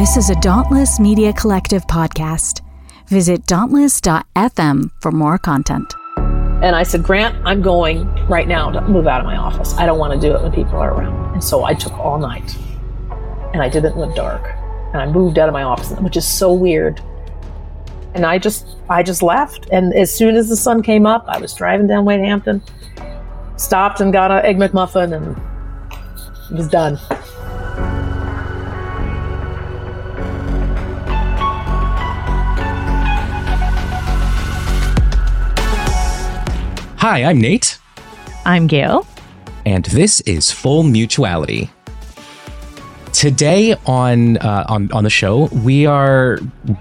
This is a Dauntless Media Collective podcast. Visit dauntless.fm for more content. And I said, Grant, I'm going right now to move out of my office. I don't want to do it when people are around. And so I took all night and I did it in the dark. And I moved out of my office, which is so weird. And I just, I just left. And as soon as the sun came up, I was driving down Wade Hampton, stopped and got an egg McMuffin, and was done. Hi, I'm Nate, I'm Gail. and this is Full Mutuality. Today on uh, on on the show, we are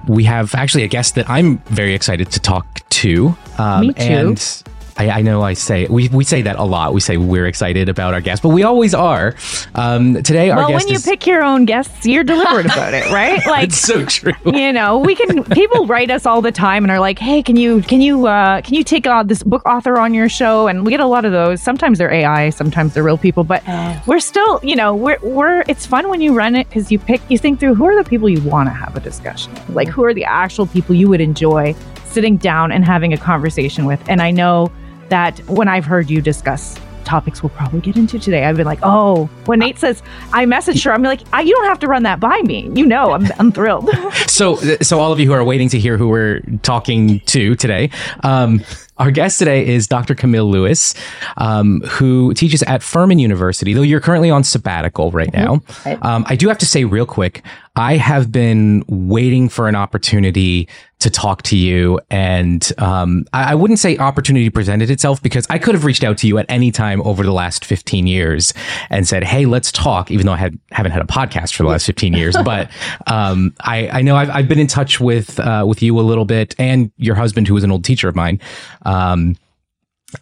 we have actually a guest that I'm very excited to talk to. Um, Me too. And I, I know I say we we say that a lot. We say we're excited about our guests, but we always are. Um, today, our well, guest when you is. pick your own guests, you're deliberate about it, right? Like, it's so true. you know, we can. People write us all the time and are like, "Hey, can you can you uh, can you take uh, this book author on your show?" And we get a lot of those. Sometimes they're AI, sometimes they're real people, but we're still, you know, we're we're. It's fun when you run it because you pick, you think through who are the people you want to have a discussion, with? like who are the actual people you would enjoy sitting down and having a conversation with. And I know that when I've heard you discuss topics we'll probably get into today, I've been like, oh, when Nate says I messaged her, I'm like, I, you don't have to run that by me. You know, I'm, I'm thrilled. So, so all of you who are waiting to hear who we're talking to today, um, our guest today is Dr. Camille Lewis, um, who teaches at Furman University. Though you're currently on sabbatical right now, um, I do have to say real quick, I have been waiting for an opportunity to talk to you, and um, I, I wouldn't say opportunity presented itself because I could have reached out to you at any time over the last 15 years and said, "Hey, let's talk." Even though I had haven't had a podcast for the last 15 years, but um, I, I know I've, I've been in touch with uh, with you a little bit, and your husband, who was an old teacher of mine. Um,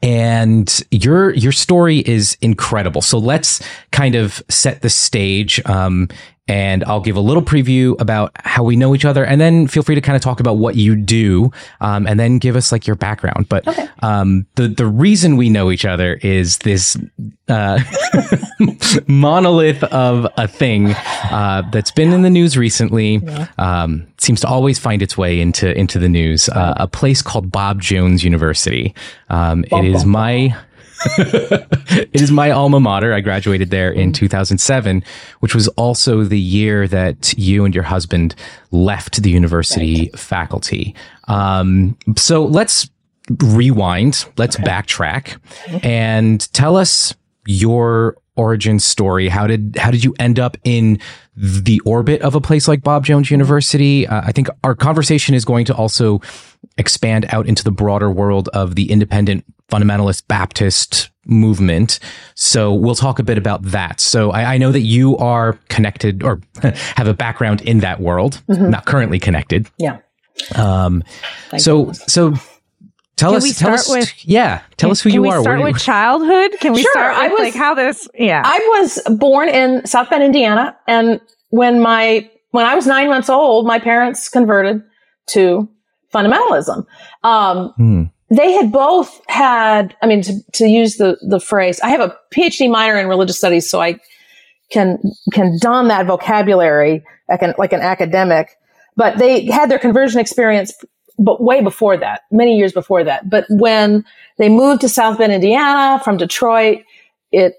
and your your story is incredible. So let's kind of set the stage. Um, and I'll give a little preview about how we know each other, and then feel free to kind of talk about what you do, um, and then give us like your background. But um, the the reason we know each other is this uh, monolith of a thing uh, that's been in the news recently. Um, seems to always find its way into into the news. Uh, a place called Bob Jones University. Um, it is my it is my alma mater. I graduated there in 2007, which was also the year that you and your husband left the university faculty. Um, so let's rewind, let's backtrack and tell us your origin story. How did how did you end up in the orbit of a place like Bob Jones University? Uh, I think our conversation is going to also expand out into the broader world of the independent fundamentalist Baptist movement. So we'll talk a bit about that. So I, I know that you are connected or have a background in that world, not currently connected. Yeah. Um, so so tell Can us we tell start us with- yeah tell us who Can you we are. start Where- with childhood? Can we Sure, start I was- like how this? Yeah. I was born in South Bend, Indiana, and when my when I was nine months old, my parents converted to fundamentalism. Um, Hmm. They had both had, I mean, to, to use the the phrase, I have a PhD minor in religious studies, so I can can don that vocabulary like an like an academic. But they had their conversion experience, but way before that, many years before that. But when they moved to South Bend, Indiana, from Detroit, it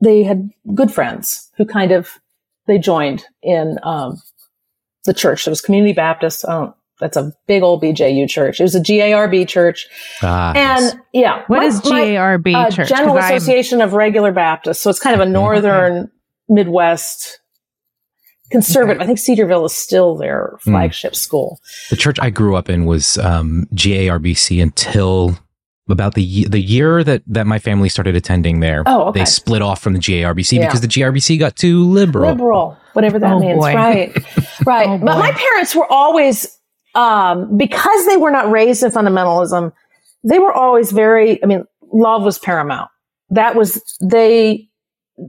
they had good friends who kind of they joined in um, the church. It was Community Baptist. I don't, that's a big old BJU church. It was a GARB church, Ah, and yes. yeah, What my- is my- GARB uh, church? General 'Cause I'm- Association of Regular Baptists. So it's kind of a northern Midwest conservative. I think Cedarville is still their Hmm. flagship school. the church I grew up in was um, GARBC until about the the year that that my family started attending there. Oh, okay. They split off from the GARBC Yeah. because the GARBC got too liberal. liberal, whatever that Oh, means. boy. Right. Right. Oh, but my parents were always, um, because they were not raised in fundamentalism, they were always very, I mean, love was paramount. That was, they,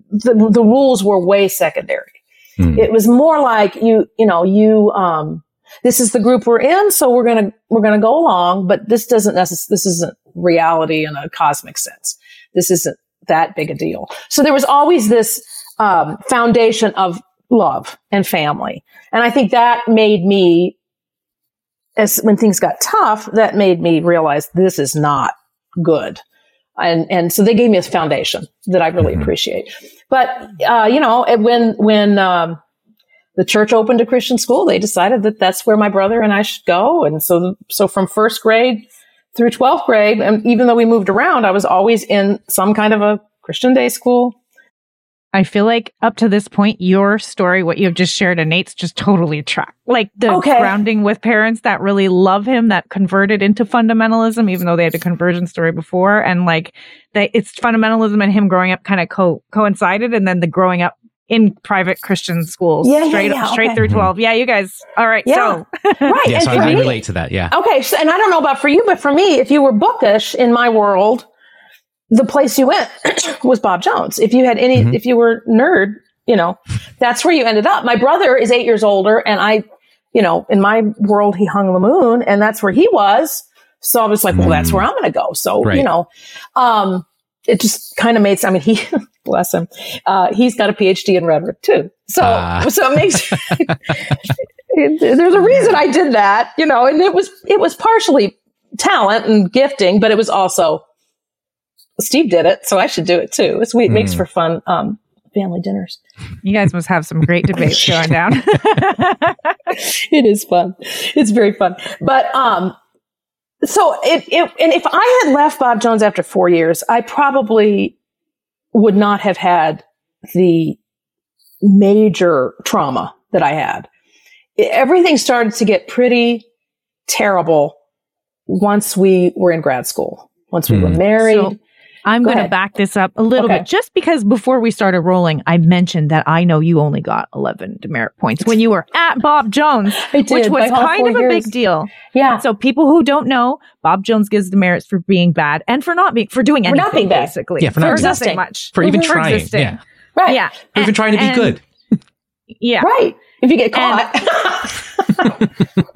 the, the rules were way secondary. Hmm. It was more like you, you know, you, um, this is the group we're in, so we're gonna we're gonna go along, but this doesn't necessarily this isn't reality in a cosmic sense. This isn't that big a deal. So there was always this um, foundation of love and family. And I think that made me, as when things got tough, that made me realize this is not good. And, and so they gave me a foundation that I really Mhm. appreciate. But, uh, you know, when, when, um, the church opened a Christian school, they decided that that's where my brother and I should go. And so, so from first grade through 12th grade, and even though we moved around, I was always in some kind of a Christian day school. I feel like up to this point, your story, what you've just shared, and Nate's just totally track. Like the Okay. grounding with parents that really love him, that converted into fundamentalism, even though they had a conversion story before, and like that it's fundamentalism and him growing up kind of co- coincided, and then the growing up in private Christian schools, Yeah, yeah, straight yeah, straight okay. through hmm. twelve. Yeah, you guys. All right, Yeah. so Right. Yeah, so for I, I me- relate to that. Yeah. Okay, so, and I don't know about for you, but for me, if you were bookish in my world, the place you went was Bob Jones. If you had any, Mhm. if you were nerd, you know, that's where you ended up. My brother is eight years older, and I, you know, in my world, he hung the moon, and that's where he was. So I was like, well, that's Mm. where I'm going to go. So Right. you know, um, it just kind of makes. I mean, he bless him. Uh, he's got a PhD in rhetoric too. So Ah. so it makes. it- there's a reason I did that, you know, and it was it was partially talent and gifting, but it was also Steve did it, so I should do it too. It's, it makes Hmm. for fun um, family dinners. you guys must have some great debates going down. it is fun. It's very fun. But um so it, it and if I had left Bob Jones after 4 years, I probably would not have had the major trauma that I had. It- everything started to get pretty terrible once we were in grad school. Once we were Hmm. married. So, I'm Go going to back this up a little Okay. bit just because before we started rolling, I mentioned that I know you only got 11 demerit points when you were at Bob Jones, did, which was kind four of a big deal. yeah. So people who don't know, Bob Jones gives demerits for being bad and for not being for doing For anything not being bad. basically. Yeah, for not nothing existing. much. For even Mhm. trying. existing. Yeah. right. Yeah. For even trying to be And- good. Yeah. Right. If you get caught.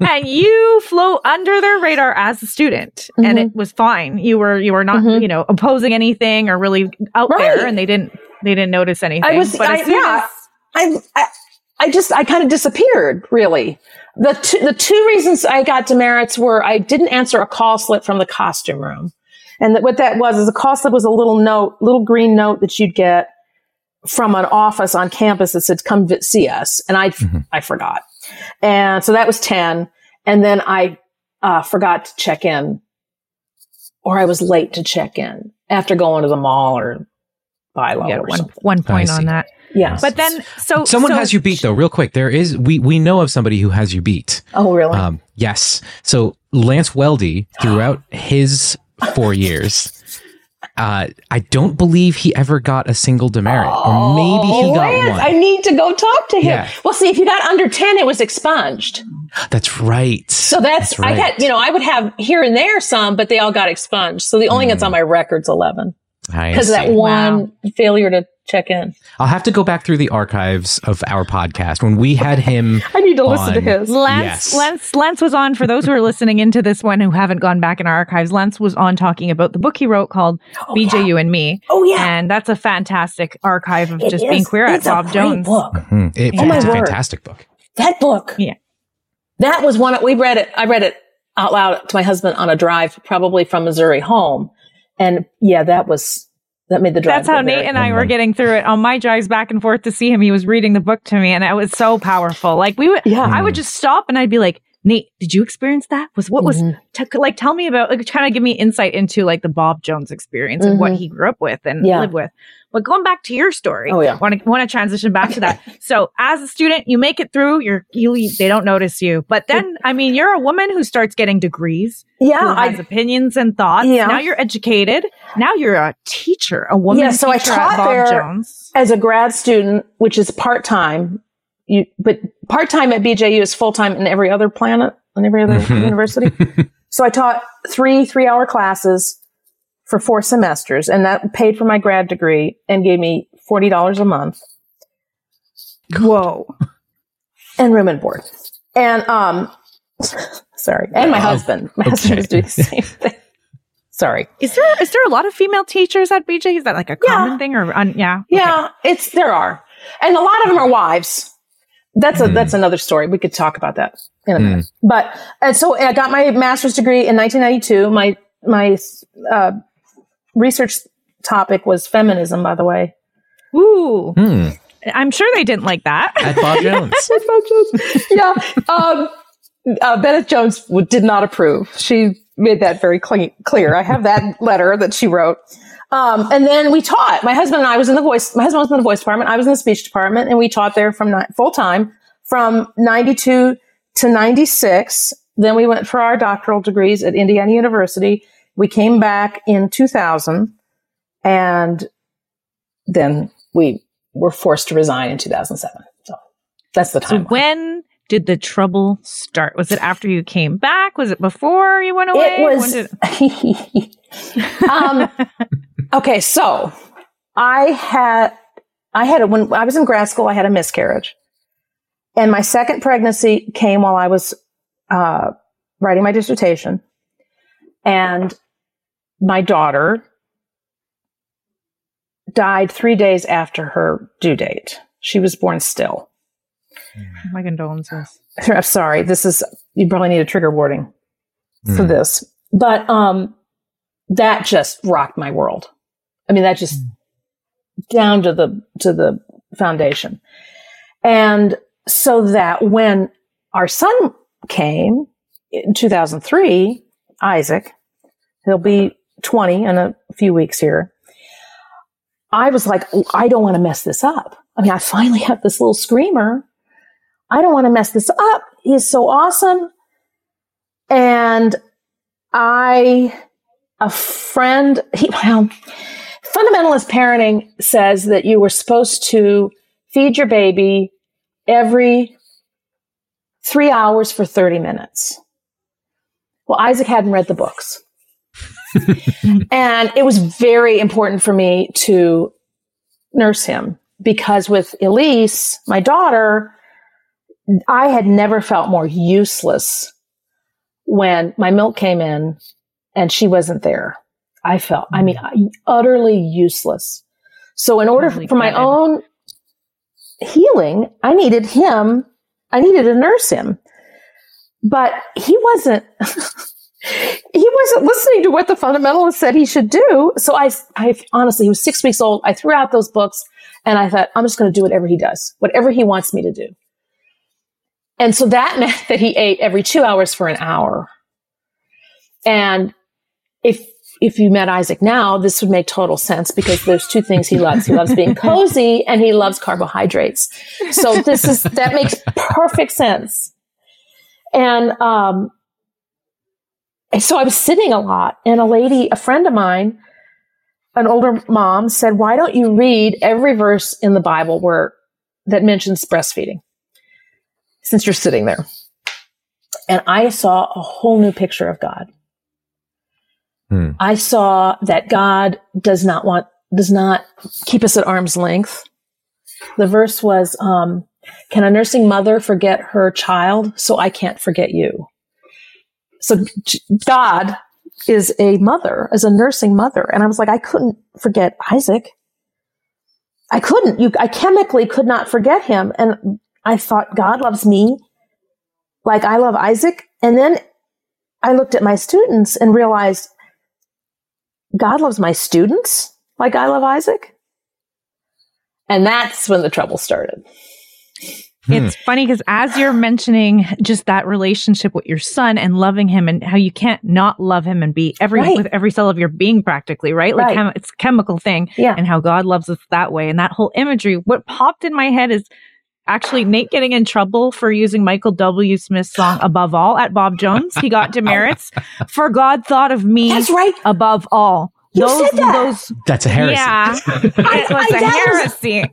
and you float under their radar as a student and Mhm. it was fine you were you were not Mhm. you know opposing anything or really out Right. there and they didn't they didn't notice anything was- but I- yeah. as I, I, I just, I kind of disappeared, really. The two, the two reasons I got demerits were I didn't answer a call slip from the costume room. And that what that was is a call slip was a little note, little green note that you'd get from an office on campus that said, come see us. And I, Mhm. I forgot. And so that was 10. And then I, uh, forgot to check in or I was late to check in after going to the mall or Bi-Lo yeah, or one, something. one point on that Yeah. but then so Someone so- has you beat though, real quick. There is we we know of somebody who has you beat. oh, really? Um, yes. So Lance Weldy, throughout his four years, uh, I don't believe he ever got a single demerit, or maybe he Oh, got Lance, one. I need to go talk to him. Yeah. Well, see, if you got under 10, it was expunged. That's right. So that's, I got, you know, I would have here and there some, but they all got expunged. So the only Mm. that's on my record's 11 because that see. one failure to check in. I'll have to go back through the archives of our podcast when we had him. I need to listen to his. Lance, Yes. Lance, Lance was on for those who are listening into this one who haven't gone back in our archives. Lance was on talking about the book he wrote called Oh, BJU yeah. and Me, Oh, yeah. and that's a fantastic archive of It just is. being queer at It's a Bob great Jones. book. Mhm. It- Oh, my it's a fantastic book. That book. Yeah. That was one, we read it, I read it out loud to my husband on a drive, probably from Missouri home. And yeah, that was, that made the drive. That's how Nate and I were getting through it on my drives back and forth to see him. He was reading the book to me, and it was so powerful. Like we would, Yeah. I would just stop and I'd be like, "Nate, did you experience that? Was what was Mhm. t- like? Tell me about like trying to give me insight into like the Bob Jones experience and what Mhm. he grew up with and Yeah. lived with." But going back to your story, Oh, yeah. want to want to transition back to that. so as a student, you make it through. You're you they don't notice you, but then I mean, you're a woman who starts getting degrees Yeah. who I, has opinions and thoughts. Yeah. Now you're educated. Now you're a teacher, a woman Yeah, so I teacher at taught Bob there- Jones. as a grad student, which is part time, you but part time at BJU is full time in every other planet, in every other Mhm. university. So I taught three three hour classes for four semesters, and that paid for my grad degree and gave me forty dollars a month Whoa. and room and board. And um, sorry, and my Oh, husband, my husband was doing the same thing. Sorry. Is there is there a lot of female teachers at BJ? Is that like a Yeah. common thing or un, yeah? Yeah, it's there are, and a lot of them are wives. that's a that's another story. We could talk about that in a minute. But and so I got my master's degree in 1992. My my uh, research topic was feminism, by the way. Ooh, Hmm. I'm sure they didn't like that. At Bob Jones. yeah. Um, uh, Beneth Jones w- did not approve. She made that very cle- clear. I have that letter that she wrote. Um, and then we taught. My husband and I was in the voice. My husband was in the voice department. I was in the speech department, and we taught there from ni- full time from '92 to '96. Then we went for our doctoral degrees at Indiana University. We came back in 2000, and then we were forced to resign in 2007. So that's the so time. when did the trouble start? Was it after you came back? Was it before you went away? It was. did- um, okay, so I had I had a, when I was in grad school, I had a miscarriage, and my second pregnancy came while I was uh, writing my dissertation, and my daughter died three days after her due date. She was born still. my condolences. I'm sorry. This is you probably need a trigger warning for Mm. this, but um, that just rocked my world. I mean, that just down to the to the foundation, and so that when our son came in 2003, Isaac, he'll be 20 in a few weeks here. I was like, "Oh, I don't want to mess this up. I mean, I finally have this little screamer. I don't want to mess this up. He's so awesome. And I, a friend, he, well, fundamentalist parenting says that you were supposed to feed your baby every three hours for 30 minutes. Well, Isaac hadn't read the books. and it was very important for me to nurse him because with Elise, my daughter, I had never felt more useless when my milk came in and she wasn't there. I felt, I mean, mm-hmm. utterly useless. So in order for my own healing, I needed him. I needed to nurse him, but he wasn't, he wasn't listening to what the fundamentalist said he should do. So I, I honestly, he was six weeks old. I threw out those books and I thought, I'm just going to do whatever he does, whatever he wants me to do. And so that meant that he ate every two hours for an hour. And if, if you met Isaac now, this would make total sense because there's two things he loves. He loves being cozy and he loves carbohydrates. So this is, that makes perfect sense. And, um, and so I was sitting a lot and a lady, a friend of mine, an older mom said, why don't you read every verse in the Bible where that mentions breastfeeding? Since you're sitting there. And I saw a whole new picture of God. Hmm. I saw that God does not want, does not keep us at arm's length. The verse was, um, can a nursing mother forget her child? So I can't forget you. So God is a mother, as a nursing mother. And I was like, I couldn't forget Isaac. I couldn't, you, I chemically could not forget him. And I thought God loves me like I love Isaac. And then I looked at my students and realized God loves my students like I love Isaac. And that's when the trouble started. Hmm. It's funny because as you're mentioning just that relationship with your son and loving him and how you can't not love him and be every Right. with every cell of your being practically, right? Like Right. chem- it's a chemical thing Yeah. and how God loves us that way. And that whole imagery, what popped in my head is actually Nate getting in trouble for using Michael W. Smith's song Above All at Bob Jones. He got demerits for God thought of me That's right. above all. You those said that. those That's a heresy. yeah. it was I- a that was- heresy.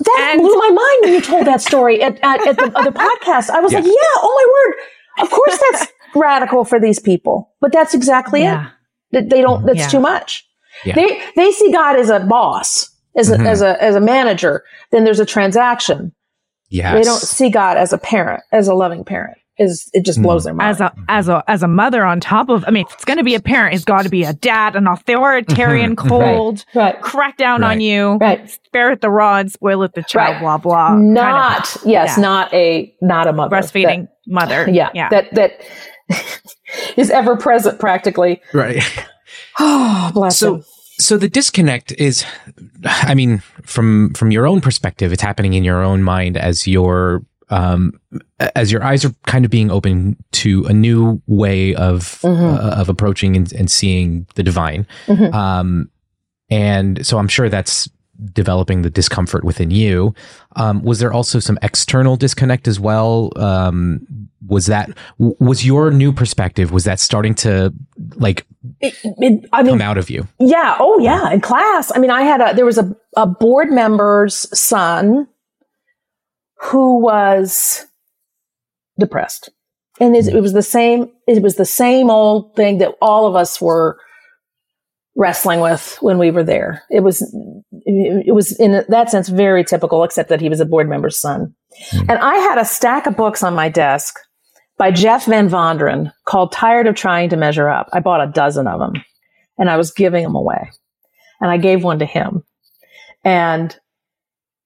That And- blew my mind when you told that story at, at, at the other podcast. I was Yeah. like, yeah, oh my word. Of course that's radical for these people. But that's exactly Yeah. it. That They don't, that's Yeah. too much. Yeah. They, they see God as a boss, as a, Mhm. as a, as a manager. Then there's a transaction. Yes. They don't see God as a parent, as a loving parent. Is it just blows hmm. their mind. as a as a as a mother on top of I mean if it's going to be a parent it's got to be a dad an authoritarian cold right. crack down Right. on you Right. spare it the rod spoil it the child Right. blah blah kind of not yes, yeah. not a not a mother breastfeeding mother yeah, yeah that that is ever present practically. Right. Oh, bless So him. so the disconnect is I mean from from your own perspective it's happening in your own mind as your um as your eyes are kind of being open to a new way of Mhm. uh, of approaching and, and seeing the divine Mhm. um and so I'm sure that's developing the discomfort within you um was there also some external disconnect as well um was that was your new perspective was that starting to like It- it- I mean, come out of you Yeah. Oh, yeah. In class. I mean, I had a, there was a, a board member's son who was depressed. And it, it was the same, it was the same old thing that all of us were wrestling with when we were there. It was, it, was in that sense very typical, except that he was a board member's son. Hmm. And I had a stack of books on my desk by Jeff Van Vonderen called Tired of Trying to Measure Up. I bought a dozen of them and I was giving them away. And I gave one to him. And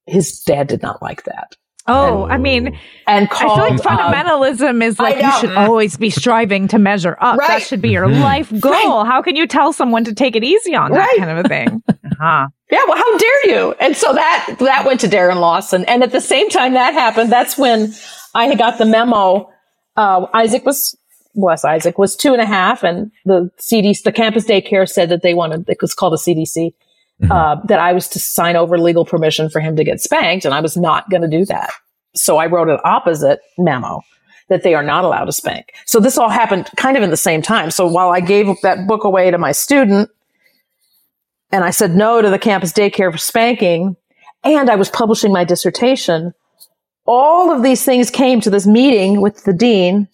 his dad did not like that. Oh I mean And I feel called like um, fundamentalism is like you should always be striving to measure up that should be your Mhm. life goal how can you tell someone to take it easy on that Right. kind of a thing uh-huh. Yeah, well, how dare you? And so that that went to Darren Lawson. And at the same time that happened, that's when I got the memo. Uh, Isaac was bless Isaac was two and a half, and the CDC, the campus daycare said that they wanted it was called the CDC. Uh, that I was to sign over legal permission for him to get spanked, and I was not going to do that. So I wrote an opposite memo that they are not allowed to spank. So this all happened kind of in the same time. So while I gave that book away to my student, and I said no to the campus daycare for spanking, and I was publishing my dissertation. All of these things came to this meeting with the dean,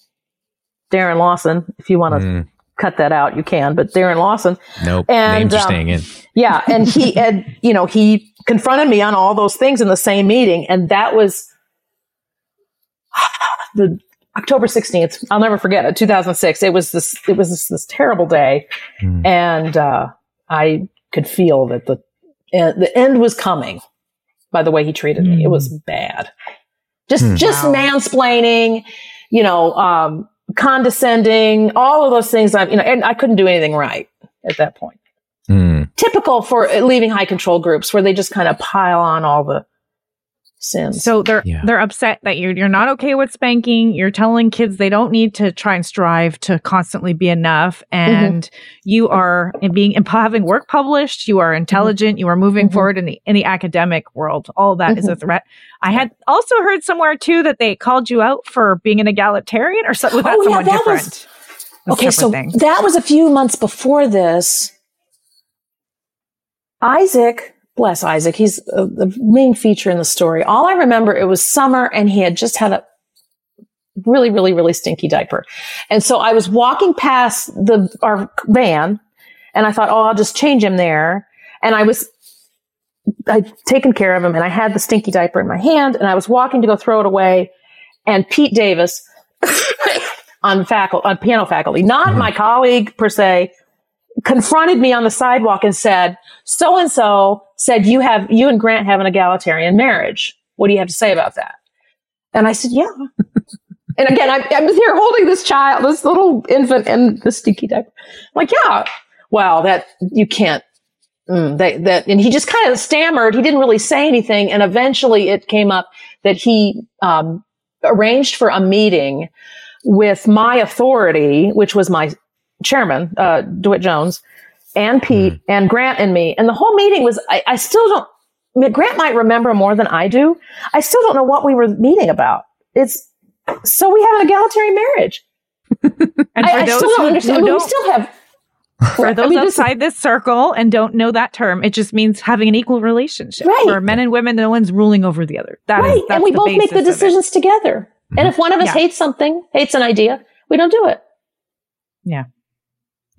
Darren Lawson. If you want to Mm, cut that out, you can, but Darren Lawson. nope And, names are um, staying in Yeah. And he had, you know, he confronted me on all those things in the same meeting. And that was the October 16th. I'll never forget it. 2006. It was this, it was this, this terrible day. Mm. And, uh, I could feel that the, uh, the end was coming by the way he treated me. It was bad. Just, Hmm. just Wow. mansplaining, you know, um, condescending, all of those things. I, you know, and I couldn't do anything right at that point Mm. typical for leaving high control groups where they just kind of pile on all the sins. So they're Yeah. they're upset that you're you're not okay with spanking. You're telling kids they don't need to try and strive to constantly be enough, mm-hmm. and you are in being in having work published. You are mm-hmm. intelligent. You are moving Mhm. forward in the in the academic world. All of that is a mm-hmm. threat. I had also heard somewhere too that they called you out for being an egalitarian or something. Was that Oh, yeah, that different? was- That's a okay, so thing. that was a few months before this. Isaac, bless Isaac, he's uh, the main feature in the story. All I remember, it was summer and he had just had a really, really, really stinky diaper. And so I was walking past the, our van and I thought, oh, I'll just change him there. And I was, I'd taken care of him and I had the stinky diaper in my hand and I was walking to go throw it away. And Pete Davis on faculty, on piano faculty, not Mhm. my colleague per se, confronted me on the sidewalk and said, so and so said you have, you and Grant have an egalitarian marriage. What do you have to say about that? And I said, yeah. and again, I, I was here holding this child, this little infant in the stinky diaper. I'm like, yeah, well, that you can't, mm, that, that, and he just kind of stammered. He didn't really say anything. And eventually it came up that he, um, arranged for a meeting with my authority, which was my chairman, uh, DeWitt Jones, and Pete and Grant and me. And the whole meeting was, I, I still don't, I mean, Grant might remember more than I do. I still don't know what we were meeting about. It's, so we have an egalitarian marriage. And I, for I those still who, don't understand. who I mean, we still have, for I those mean, this- outside this circle and don't know that term, it just means having an equal relationship. Right. For men and women, no one's ruling over the other. That is right. that's And we the both make the basis of it. decisions together. And if one of us Yeah. hates something, hates an idea, we don't do it.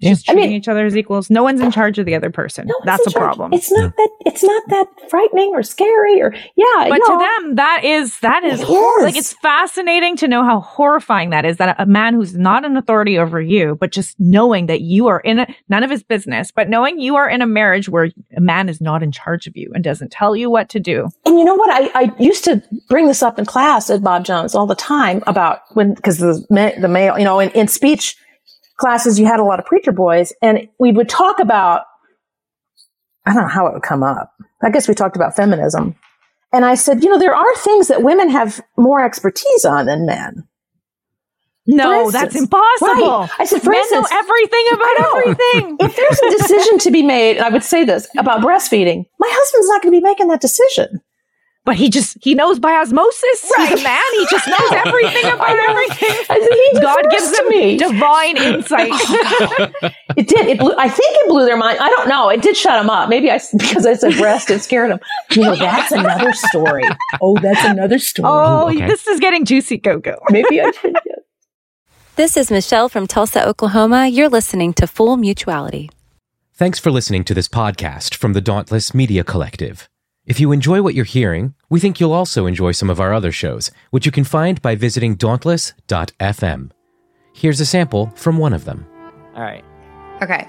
Just I treating mean- each other as equals. No one's in charge of the other person. No, That's a charge. problem. It's not that. It's not that frightening or scary or yeah. but no. to them, that is that is It hor- like it's fascinating to know how horrifying that is. That a man who's not an authority over you, but just knowing that you are in a none of his business, but knowing you are in a marriage where a man is not in charge of you and doesn't tell you what to do. And you know what? I, I used to bring this up in class at Bob Jones all the time about when, cause the, ma- the male, you know, in, in speech classes, you had a lot of preacher boys and we would talk about, I don't know how it would come up. I guess we talked about feminism. And I said, you know, there are things that women have more expertise on than men. No, For that's impossible. Right. I said, for Men instance- know everything about everything. If there's a decision to be made, and I would say this about breastfeeding, my husband's not going to be making that decision. But he just he knows by osmosis. He's a man. He just knows everything about everything. He God gives to him me. divine oh, insight. It did. It blew. I think it blew their mind. I don't know. It did shut them up. Maybe I because I said breast, it scared them. You know, that's another story. Oh, that's another story. oh, oh okay. this is getting juicy, go go. maybe I should. This is Michelle from Tulsa, Oklahoma. You're listening to Full Mutuality. Thanks for listening to this podcast from the Dauntless Media Collective. If you enjoy what you're hearing, we think you'll also enjoy some of our other shows, which you can find by visiting dauntless.fm. Here's a sample from one of them. All right. Okay.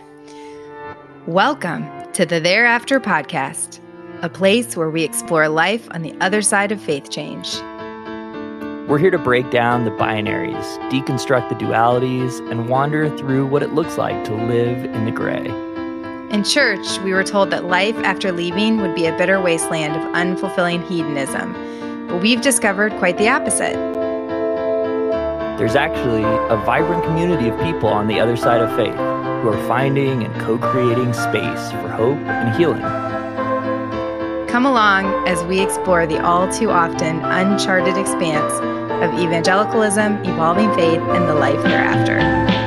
Welcome to the Thereafter Podcast, a place where we explore life on the other side of faith change. We're here to break down the binaries, deconstruct the dualities, and wander through what it looks like to live in the gray. In church, we were told that life after leaving would be a bitter wasteland of unfulfilling hedonism, but we've discovered quite the opposite. There's actually a vibrant community of people on the other side of faith who are finding and co creating space for hope and healing. Come along as we explore the all too often uncharted expanse of evangelicalism, evolving faith, and the life thereafter.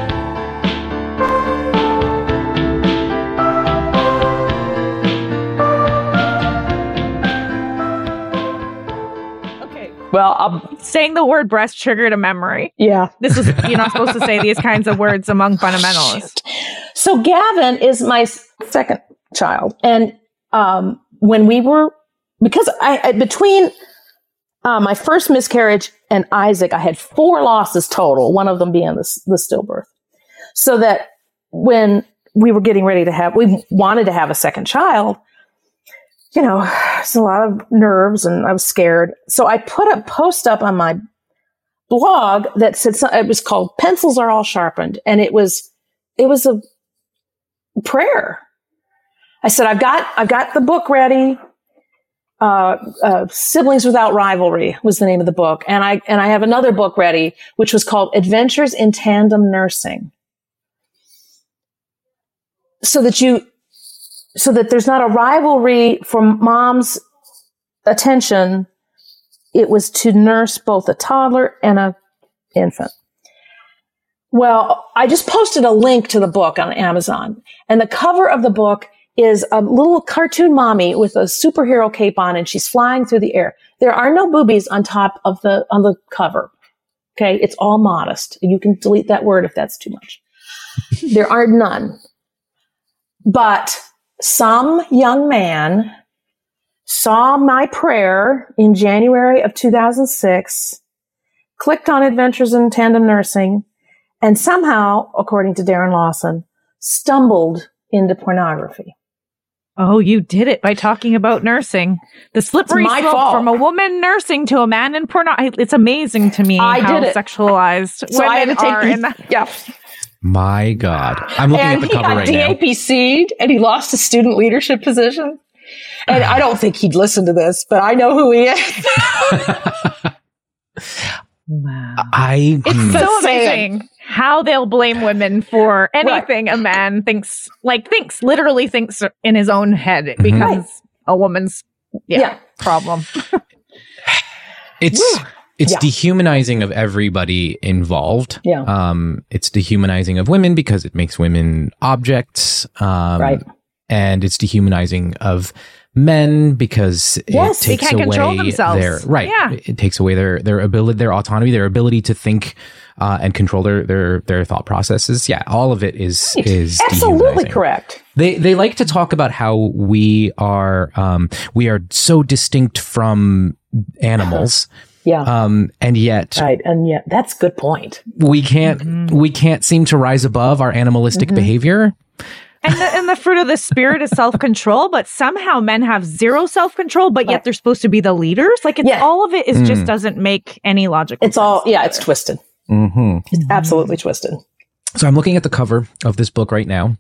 Well, um, Saying the word breast triggered a memory. yeah. This is you're not supposed to say these kinds of words among fundamentalists. So Gavin is my second child, and um, when we were because I, I between uh, my first miscarriage and Isaac, I had four losses total. One of them being the, the stillbirth. So that when we were getting ready to have, we wanted to have a second child. You know, it's a lot of nerves, and I was scared. So I put a post up on my blog that said it was called "Pencils Are All Sharpened," and it was it was a prayer. I said, I've got, I've got the book ready. Uh, uh, Siblings Without Rivalry was the name of the book. And I, and I have another book ready, which was called Adventures in Tandem Nursing. So that you, so that there's not a rivalry for mom's attention. It was to nurse both a toddler and a infant. Well, I just posted a link to the book on Amazon, and the cover of the book is a little cartoon mommy with a superhero cape on, and she's flying through the air. There are no boobies on top of the on the cover. Okay, it's all modest. You can delete that word if that's too much. there are none. But some young man saw my prayer in January of 2006, clicked on Adventures in Tandem Nursing, and somehow, according to Darren Lawson, stumbled into pornography. Oh, you did it by talking about nursing. The slippery my slope fault. from a woman nursing to a man in porno. I- It's amazing to me I how did it. sexualized So I had women to take are in that. yeah. My God. I'm looking and at the he cover got right now. DAPC'd and he lost his student leadership position. And I don't think he'd listen to this, but I know who he is. Wow. I It's hmm. so Just amazing how they'll blame women for anything a man thinks, like thinks, literally thinks in his own head becomes Right. a woman's yeah, Yeah. problem. it's it's Yeah. dehumanizing of everybody involved. Yeah. Um, it's dehumanizing of women because it makes women objects. Um, Right. and it's dehumanizing of men because Yes, it they takes can't away control themselves. their right. Yeah. It takes away their their ability, their autonomy, their ability to think uh, and control their their their thought processes. Yeah, all of it is is Absolutely correct. They they like to talk about how we are um, we are so distinct from animals, Yeah. um, and yet right. And yeah, that's a good point. we can't we can't seem to rise above our animalistic behavior. And the, and the fruit of the spirit is self control, but somehow men have zero self control, but yet they're supposed to be the leaders. Like it's Yeah. all of it is Mm. just doesn't make any logical. It's all, yeah, it's twisted. Mm-hmm. It's absolutely twisted. So I'm looking at the cover of this book right now.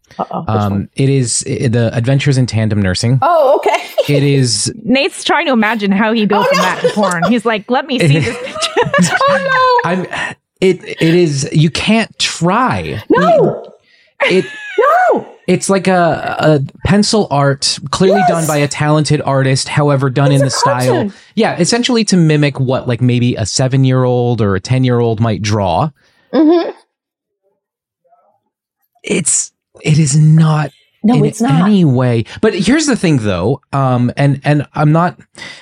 Um, it is i the Adventures in Tandem Nursing. oh, okay. It is Nate's trying to imagine how he built from that porn. He's like, let me see this. oh, I'm it it is you can't try. no. No. It No. it's like a, a pencil art clearly Yes. done by a talented artist however done It's in the style cartoon. yeah essentially to mimic what like maybe a seven year old or a ten year old might draw Mm-hmm. It's it is not No, in it's not. any way but here's the thing though um and and i'm not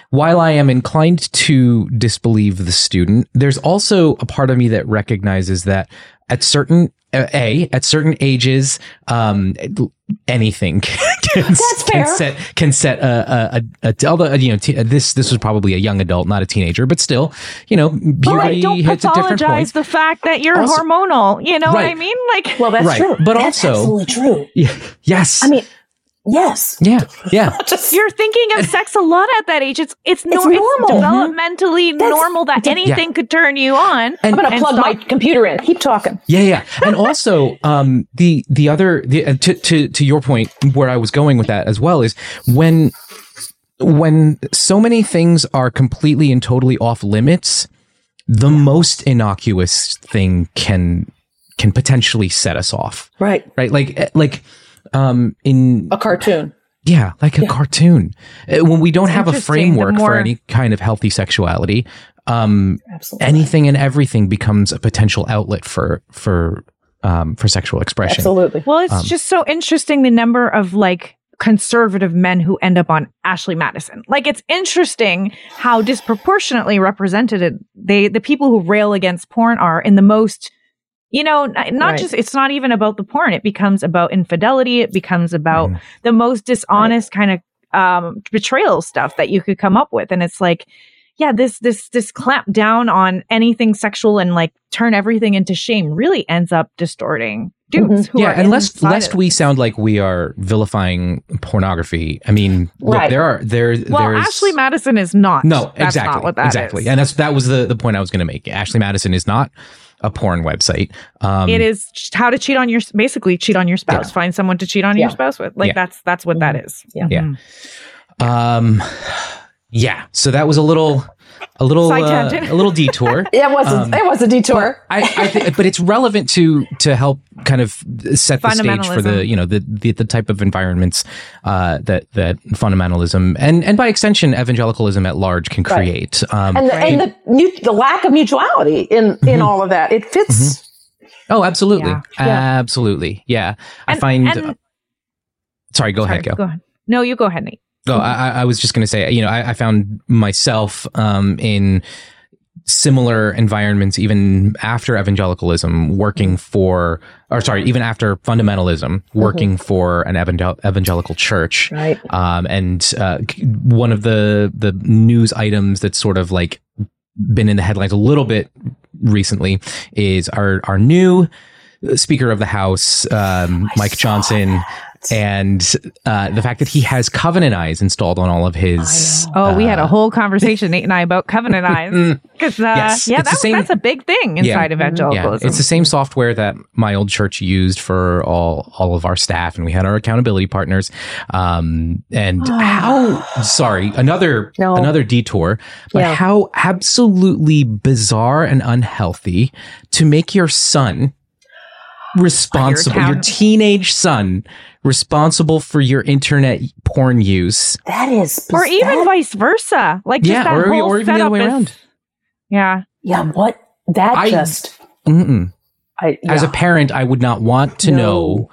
while i am inclined to disbelieve the student there's also a part of me that recognizes that at certain a at certain ages um anything can, That's can set can set a, a, a, a although you know t- uh, this this was probably a young adult not a teenager but still you know puberty Don't hits a different pathologize points the fact that you're Also- hormonal. You know what I mean? Like, Well, that's Right. true. But That's also- absolutely true. yeah. yes I mean, yes. yeah yeah Just you're thinking of sex a lot at that age. It's it's, nor- It's it's normal. developmentally That's- normal that anything could turn you on. And- I'm going to and plug stop- my computer in. Keep talking. Yeah, yeah, and also um, the the other the, uh, to to to your point, where I was going with that as well is when when so many things are completely and totally off limits, the most innocuous thing can can potentially set us off, Right. right? Like eh, like um in A cartoon. yeah, like a cartoon Uh, when we don't have a interesting, the framework for any kind of healthy sexuality. Um, Absolutely. anything and everything becomes a potential outlet for for um, for sexual expression. Absolutely. Well, it's Um, just so interesting the number of like conservative men who end up on Ashley Madison. Like it's interesting how disproportionately represented they the people who rail against porn are in the most you know, not Right. just it's not even about the porn. It becomes about infidelity, it becomes about Mhm. the most dishonest kind of um betrayal stuff that you could come up with and it's like yeah, this this this clamp down on anything sexual and like turn everything into shame really ends up distorting dudes who yeah, are and lest lest we sound like we are vilifying pornography. I mean, look, there are there Well, there's Ashley Madison is not. no That's exactly not what that exactly, is. and that's that was the the point I was going to make. Ashley Madison is not a porn website. Um, it is how to cheat on your basically cheat on your spouse. Yeah. Find someone to cheat on Yeah. your spouse with. Like Yeah. that's that's what that is. Yeah. Yeah. Mhm. Um, yeah. So that was a little, a little, Side uh, a little detour. It was a, Um, it was a detour. I, I th- but it's relevant to to help kind of set the stage for the you know the the, the type of environments uh, that that fundamentalism and and by extension evangelicalism at large can Right. create. Um, and the, and the mu- the lack of mutuality in in all of that. It fits. oh, absolutely, Yeah. Yeah. absolutely, yeah. I find. and- uh, sorry, go Sorry, ahead, Gail. Go ahead. No, you go ahead, Nate. Oh, I, I- was just going to say, you know, I, I found myself um, in similar environments even after evangelicalism, working for, or sorry, even after fundamentalism, working for an evangel- evangelical church. Right. Um, and uh, one of the the news items that's sort of like been in the headlines a little bit recently is our our new Speaker of the House, um, Mike Johnson, and uh, the fact that he has Covenant Eyes installed on all of his. Oh, we had uh, a whole conversation, Nate and I, about covenant eyes. Mm, Because uh, Yes, yeah, it's the that's, same- that's a big thing Yeah. inside evangelicalism. Yeah, it's the same software that my old church used for all all of our staff, and we had our accountability partners. Um, and how sorry, another No. another detour, but Yeah. how absolutely bizarre and unhealthy to make your son responsible, your, account- teenage son responsible for your internet porn use. That is. or even that- vice versa. Like just Yeah, that or- whole or even the other way is- around. Yeah. yeah. What that I- just. Mm-mm. I, As a parent, I would not want to No. know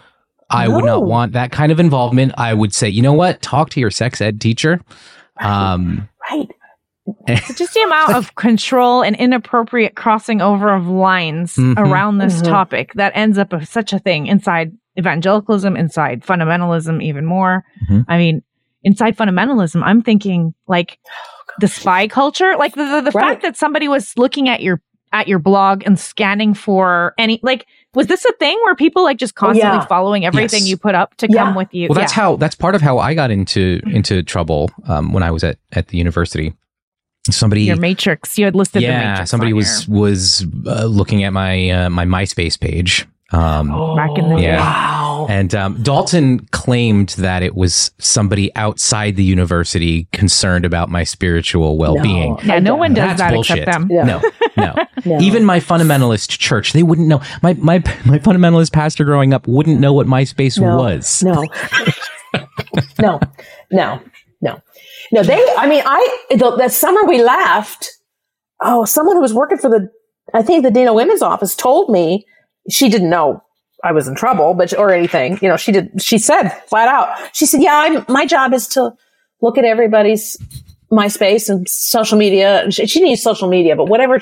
I would not want that kind of involvement. I would say, you know what? Talk to your sex ed teacher. Um, Right. just the amount of control and inappropriate crossing over of lines Mhm. around this Mhm. topic that ends up of such a thing inside evangelicalism, inside fundamentalism, even more. Mhm. I mean, inside fundamentalism, I'm thinking like the spy culture, like the, the, the Right. fact that somebody was looking at your at your blog and scanning for any like was this a thing where people like just constantly yeah. following everything Yes. you put up to Yeah. come with you? well, that's Yeah. how that's part of how I got into into trouble um, when I was at at the university. Somebody your matrix. You had listed the yeah, matrix. somebody on was your- was uh, looking at my uh, my MySpace page. Um, Back in the Yeah. Wow. And um, Dalton claimed that it was somebody outside the university concerned about my spiritual well being. No. Yeah, no one does That's that bullshit. except them. Yeah. No, no. No. Even my fundamentalist church, they wouldn't know. My my my fundamentalist pastor growing up wouldn't know what MySpace No. was. No. no. No. No. No. They. I mean, I the, that summer we left. Oh, someone who was working for the, I think the Dean of Women's office told me she didn't know I was in trouble, but or anything. You know, she did. She said flat out. She said, "Yeah, I'm, my job is to look at everybody's MySpace and social media. She, she didn't use social media, but whatever,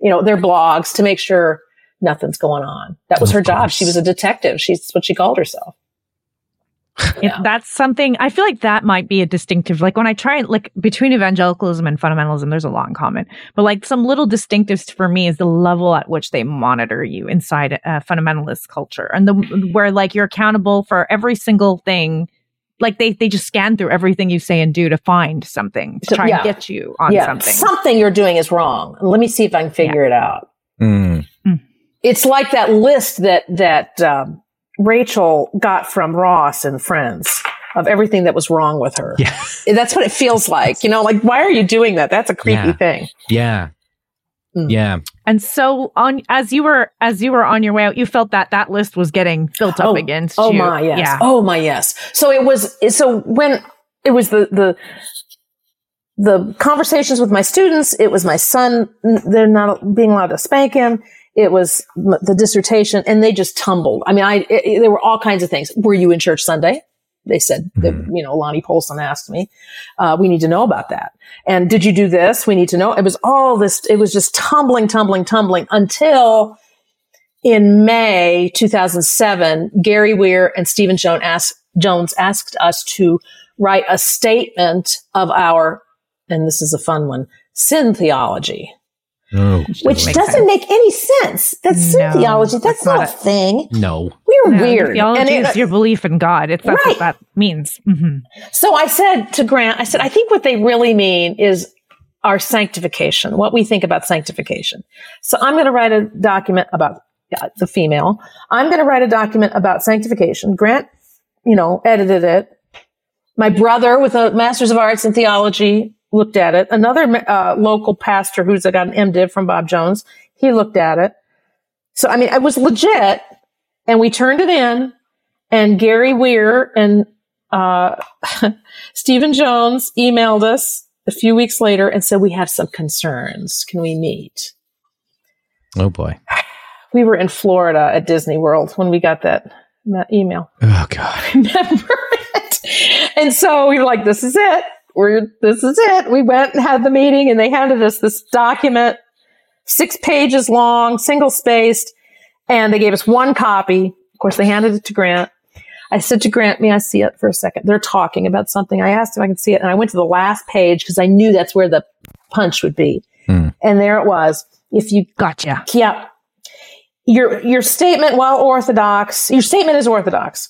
you know, their blogs to make sure nothing's going on. That was Of her job. She was a detective. She's what she called herself. It, that's something I feel like that might be a distinctive. Like when I try and like between evangelicalism and fundamentalism, there's a lot in common. But like some little distinctives for me is the level at which they monitor you inside a fundamentalist culture, and the where like you're accountable for every single thing. Like they they just scan through everything you say and do to find something to So- try yeah. and get you on yeah, something. you're doing is wrong. Let me see if I can figure it out. Mm. It's like that list that that um, Rachel got from Ross and Friends of everything that was wrong with her. Yeah. That's what it feels like. You know, like why are you doing that? That's a creepy Yeah. thing. Yeah. Mm. Yeah. And so on as you were as you were on your way out, you felt that that list was getting built up Oh, against Oh you. my yes. Yeah. Oh my yes. So it was so when it was the the the conversations with my students, it was my son they're not being allowed to spank him. It was the dissertation and they just tumbled. I mean, I it, there were all kinds of things. Were you in church Sunday? They said that, you know, Lonnie Polson asked me, uh, we need to know about that. And did you do this? We need to know. It was all this, it was just tumbling, tumbling, tumbling until in May 2007, Gary Weier and Stephen Jones asked, Jones asked us to write a statement of our, and this is a fun one, sin theology, Oh, which Makes doesn't sense. make any sense. That's sin No, theology. That's, that's not, not a thing. no. We're No, weird. Theology And it- is your belief in God. It's that's Right. what that means. hmm So I said to Grant, I said, I think what they really mean is our sanctification, what we think about sanctification. So I'm going to write a document about yeah, the female. I'm going to write a document about sanctification. Grant, you know, edited it. My brother with a master's of arts in theology looked at it. Another uh, local pastor who's got an MDiv from Bob Jones, he looked at it. So, I mean, it was legit and we turned it in and Gary Weier and, uh, Stephen Jones emailed us a few weeks later and said, we have some concerns. Can we meet? Oh boy. We were in Florida at Disney World when we got that, that email. Oh god. Remember it? And so we were like, this is it. We're, this is it. We went and had the meeting and they handed us this document, six pages long, single spaced, and they gave us one copy. Of course, they handed it to Grant. I said to Grant, may I see it for a second? They're talking about something. I asked if I could see it and I went to the last page because I knew that's where the punch would be. Hmm. And there it was. If you Gotcha. yeah. Your your statement, while orthodox, your statement is orthodox.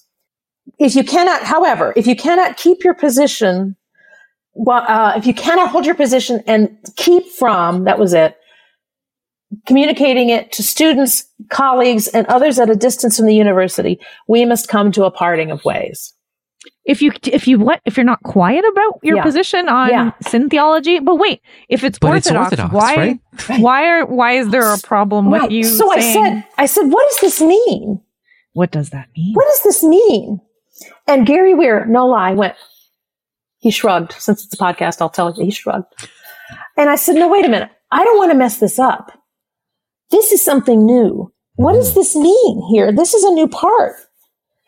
If you cannot, however, if you cannot keep your position, well, uh, if you cannot hold your position and keep from, that was it, communicating it to students, colleagues, and others at a distance from the university, we must come to a parting of ways. If you if you what if you're not quiet about your Yeah. position on Yeah. sin theology, but wait, if it's But it's orthodox, orthodox, why right? why are why is there a problem with you? so I said, I said, what does this mean? what does that mean? what does this mean? And Gary Weier, no lie, went, he shrugged. Since it's a podcast, I'll tell you, he shrugged. And I said, no, wait a minute. I don't want to mess this up. This is something new. What does mm. this mean here? This is a new part.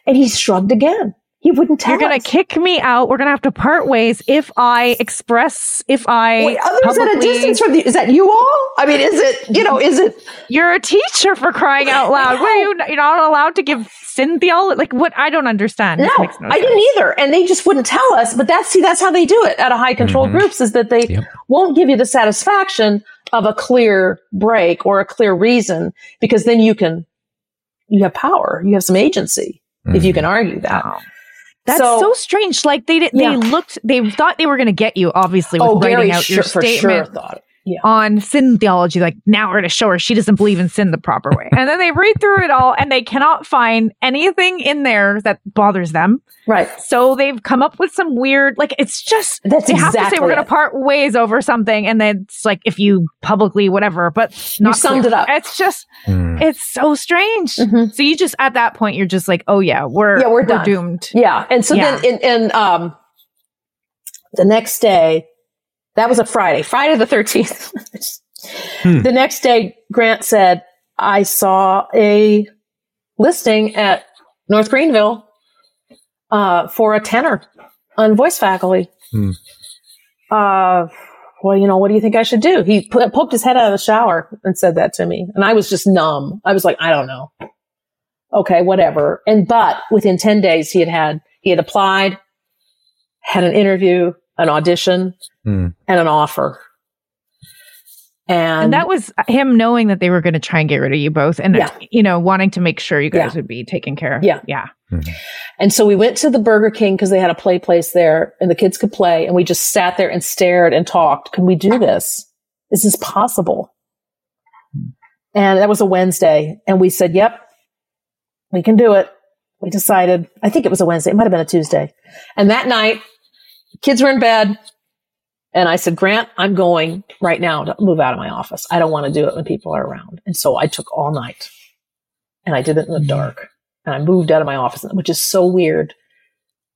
And he shrugged again. He wouldn't tell You're gonna us. kick me out. We're gonna have to part ways if I express if I Wait, others at a distance from you. Is that you all? I mean, is it, you know, is it, You're a teacher for crying out loud. What you? You're not allowed to give sin theology. Like what? I don't understand. no, makes no I sense. didn't either. And they just wouldn't tell us. But that's, see, that's how they do it at a high control Mhm. groups is that they Yep. won't give you the satisfaction of a clear break or a clear reason because then you can, you have power. You have some agency if you can argue that. Wow. That's so, strange. Like they did, Yeah. they looked, they thought they were going to get you, obviously, with Oh, writing Gary out sure, your for sure statement thought. Yeah. on sin theology. Like now we're going to show her she doesn't believe in sin the proper way. and then they read through it all and they cannot find anything in there that bothers them. Right. So they've come up with some weird, like it's just That's they have to say we're going to part ways over something, and then it's like if you publicly whatever, but not summed clear. it up. It's just Mm. it's so strange. Mhm. So you just at that point you're just like, oh yeah, we're Yeah, we're done. doomed. Yeah. And so Yeah. then, in, in, um, the next day, that was a Friday, Friday the 13th. Hmm. The next day, Grant said, I saw a listing at North Greenville, uh, for a tenor on voice faculty. Hmm. Uh, well, you know, what do you think I should do? He put, poked his head out of the shower and said that to me. And I was just numb. I was like, I don't know. Okay, whatever. And, but within 10 days, he had had, he had applied, had an interview, an audition, Hmm. and an offer. And, And that was him knowing that they were going to try and get rid of you both, and Yeah. you know wanting to make sure you guys Yeah. would be taken care of. Yeah. yeah. And so we went to the Burger King because they had a play place there and the kids could play. And we just sat there and stared and talked. Can we do this? Is this possible? And that was a Wednesday. And we said, yep, we can do it. We decided, I think it was a Wednesday. It might have been a Tuesday. And that night, kids were in bed. And I said, Grant, I'm going right now to move out of my office. I don't want to do it when people are around. And so I took all night and I did it in the mm-hmm. dark and I moved out of my office, which is so weird.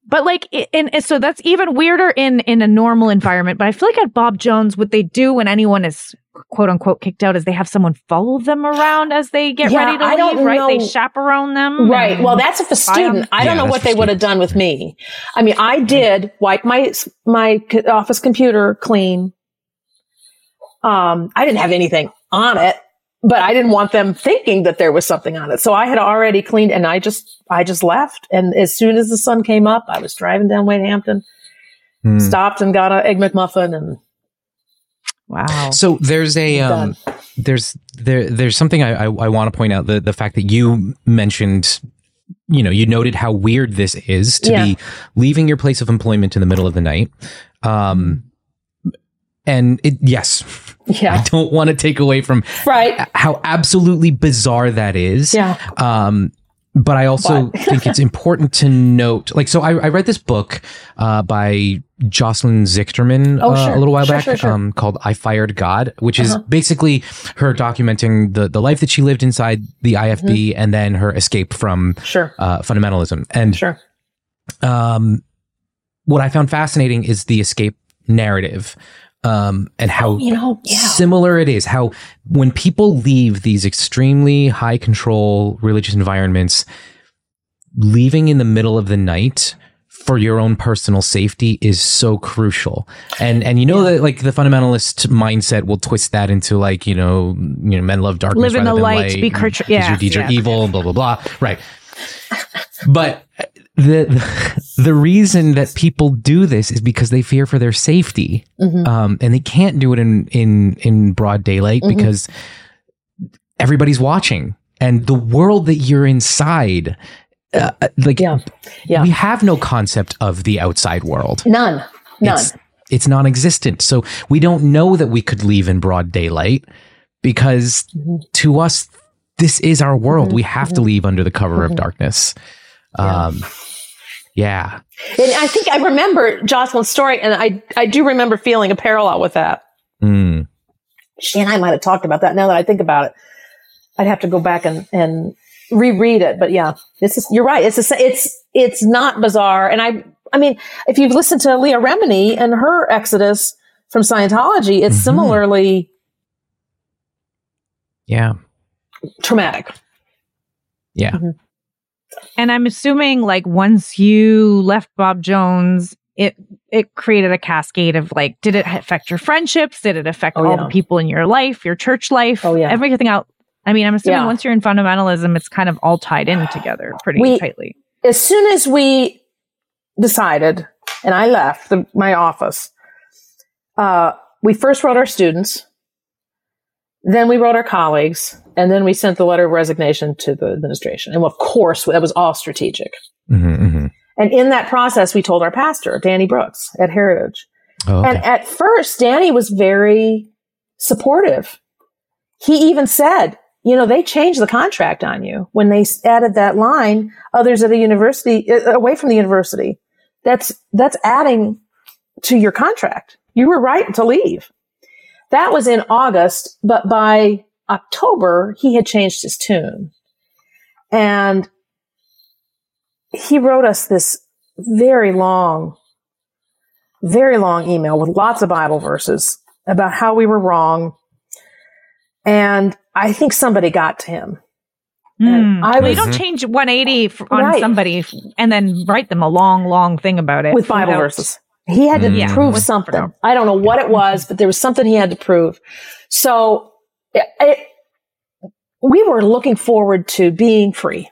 But like, and so that's even weirder in in a normal environment. But I feel like at Bob Jones, what they do when anyone is quote unquote kicked out is they have someone follow them around as they get Yeah, ready to I don't leave. Right? They chaperone them. Right. Well, that's if a student. I don't Yeah, know what they would have done with me. I mean, I did wipe my my office computer clean. Um, I didn't have anything on it, but I didn't want them thinking that there was something on it. So I had already cleaned, and I just I just left. And as soon as the sun came up, I was driving down Wade Hampton, Hmm. stopped and got a egg McMuffin, and Wow. So there's a um, there's there there's something I I, I want to point out the the fact that you mentioned you know you noted how weird this is to Yeah. be leaving your place of employment in the middle of the night. Um and it yes. I don't want to take away from right, how absolutely bizarre that is. Yeah, um, but I also think it's important to note, like, so I, I read this book uh, by Jocelyn Zichterman Oh, uh, sure. a little while Sure, back sure. Um, called "I Fired God," which is Uh-huh. basically her documenting the the life that she lived inside the IFB Mm-hmm. and then her escape from sure, uh, fundamentalism. And sure, um, what I found fascinating is the escape narrative um, and how you know, yeah, similar it is how when people leave these extremely high control religious environments leaving in the middle of the night for your own personal safety is so crucial. And and you know that like the fundamentalist mindset will twist that into like you know you know men love darkness Live in the than light, be because courage- your deeds yeah. are evil blah blah blah. Right. But the, the reason that people do this is because they fear for their safety Mhm. um, and they can't do it in in in broad daylight Mhm. because everybody's watching and the world that you're inside uh, uh, like yeah, yeah. we have no concept of the outside world none, none. it's it's non-existent so we don't know that we could leave in broad daylight because Mhm. to us this is our world Mhm. we have to leave under the cover of Mhm. darkness um yeah And I think I remember Jocelyn's story, and I, I do remember feeling a parallel with that. Mm. She and I might have talked about that now that I think about it. I'd have to go back and, and reread it. But yeah, this is, you're right. It's, a, it's, it's not bizarre. And I, I mean, if you've listened to Leah Remini and her exodus from Scientology, it's Mhm. similarly yeah traumatic. Yeah. Mhm. And I'm assuming like once you left Bob Jones, it it created a cascade of like, did it affect your friendships? Did it affect Oh, all yeah. the people in your life, your church life? Oh, yeah. Everything out. I mean, I'm assuming Yeah. once you're in fundamentalism, it's kind of all tied in together pretty We- tightly. as soon as we decided, and I left the, my office, uh, we first wrote our students, then we wrote our colleagues, and then we sent the letter of resignation to the administration. And of course, that was all strategic. Mhm, mhm. And in that process, we told our pastor, Danny Brooks at Heritage. Oh, And at first, Danny was very supportive. He even said, you know, they changed the contract on you when they added that line, others at the university, uh, away from the university. That's, that's adding to your contract. You were right to leave. That was in August, but by October, he had changed his tune. And he wrote us this very long very long email with lots of Bible verses about how we were wrong. And I think somebody got to him. Mm. I Well, you don't change 180 f- on Right. somebody and then write them a long, long thing about it with Bible without- verses. He had to Yeah, prove with- something. I don't know what it was, but there was something he had to prove. So it, we were looking forward to being free,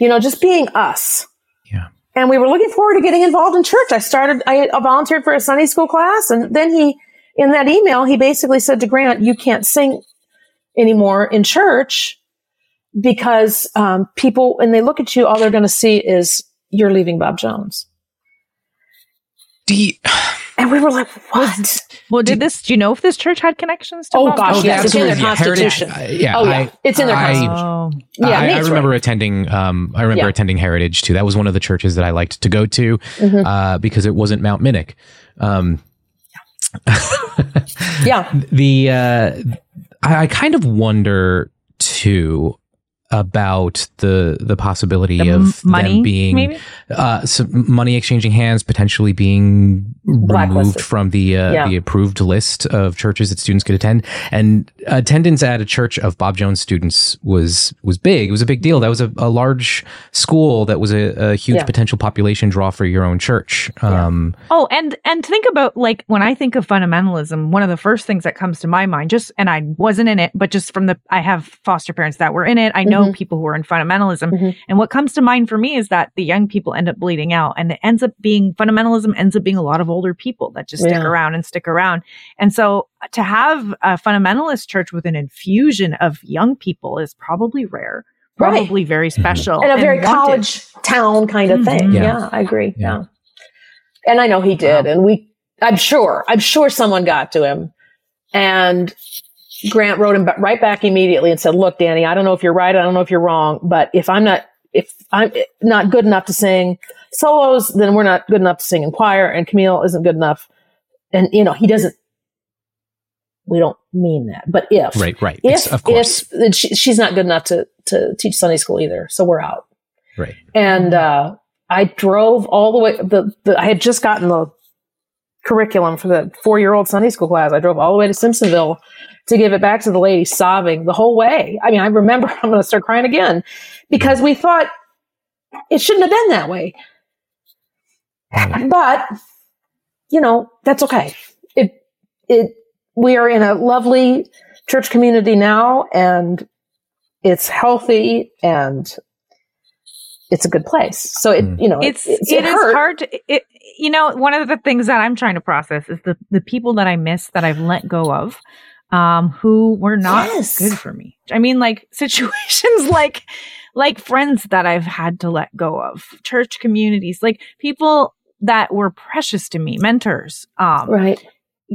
you know, just being us. Yeah. And we were looking forward to getting involved in church. I started, I volunteered for a Sunday school class. And then he, in that email, he basically said to Grant, you can't sing anymore in church because um, people, when they look at you, all they're going to see is you're leaving Bob Jones. Do you- And we were like, what? Well, did this? Do you know if this church had connections to? Oh, Bob gosh, Jones? yes, it's in their absolutely. Heritage- constitution. uh, yeah, oh, yeah. I- it's in their I- constitution. Oh. Yeah, I, I remember right. attending. Um, I remember Yeah. attending Heritage too. That was one of the churches that I liked to go to Mhm. uh, because it wasn't Mount Minnick. Um, Yeah. the uh, I, I kind of wonder too about the the possibility The of money, them being uh, some money exchanging hands, potentially being removed from the uh, Yeah. the approved list of churches that students could attend. And attendance at a church of Bob Jones students was was big. It was a big deal. That was a, a large school. That was a, a huge Yeah. potential population draw for your own church. Um, Oh, and and think about like when I think of fundamentalism, one of the first things that comes to my mind, just and I wasn't in it, but just from the I have foster parents that were in it. I know Mhm. people who are in fundamentalism, Mhm. and what comes to mind for me is that the young people end up bleeding out, and it ends up being fundamentalism ends up being a lot of older people that just stick around and stick around. And so to have a fundamentalist church with an infusion of young people is probably rare, Right. probably very special, and a very wanted. college town kind of thing. Mhm. Yeah. Yeah. I agree. Yeah. Yeah. And I know he did. And we, I'm sure, I'm sure someone got to him. And Grant wrote him right back immediately and said, look, Danny, I don't know if you're right. I don't know if you're wrong, but if I'm not, if I'm not good enough to sing solos, then we're not good enough to sing in choir and Camille isn't good enough. And, you know, he doesn't, we don't mean that, but if, right, right. if, It's- of course. if she, she's not good enough to, to teach Sunday school either. So we're out. right. And, uh, I drove all the way, the, the, I had just gotten the curriculum for the four year old Sunday school class. I drove all the way to Simpsonville to give it back to the lady sobbing the whole way. I mean, I remember I'm going to start crying again because we thought it shouldn't have been that way. But, you know, that's okay. It, it, we are in a lovely church community now and it's healthy and it's a good place. So it, Mm. you know, it's it, it is hurt. hard to, it, you know one of the things that i'm trying to process is the the people that i miss that i've let go of um who were not Yes. good for me i mean like situations like like friends that i've had to let go of church communities like people that were precious to me mentors um Right.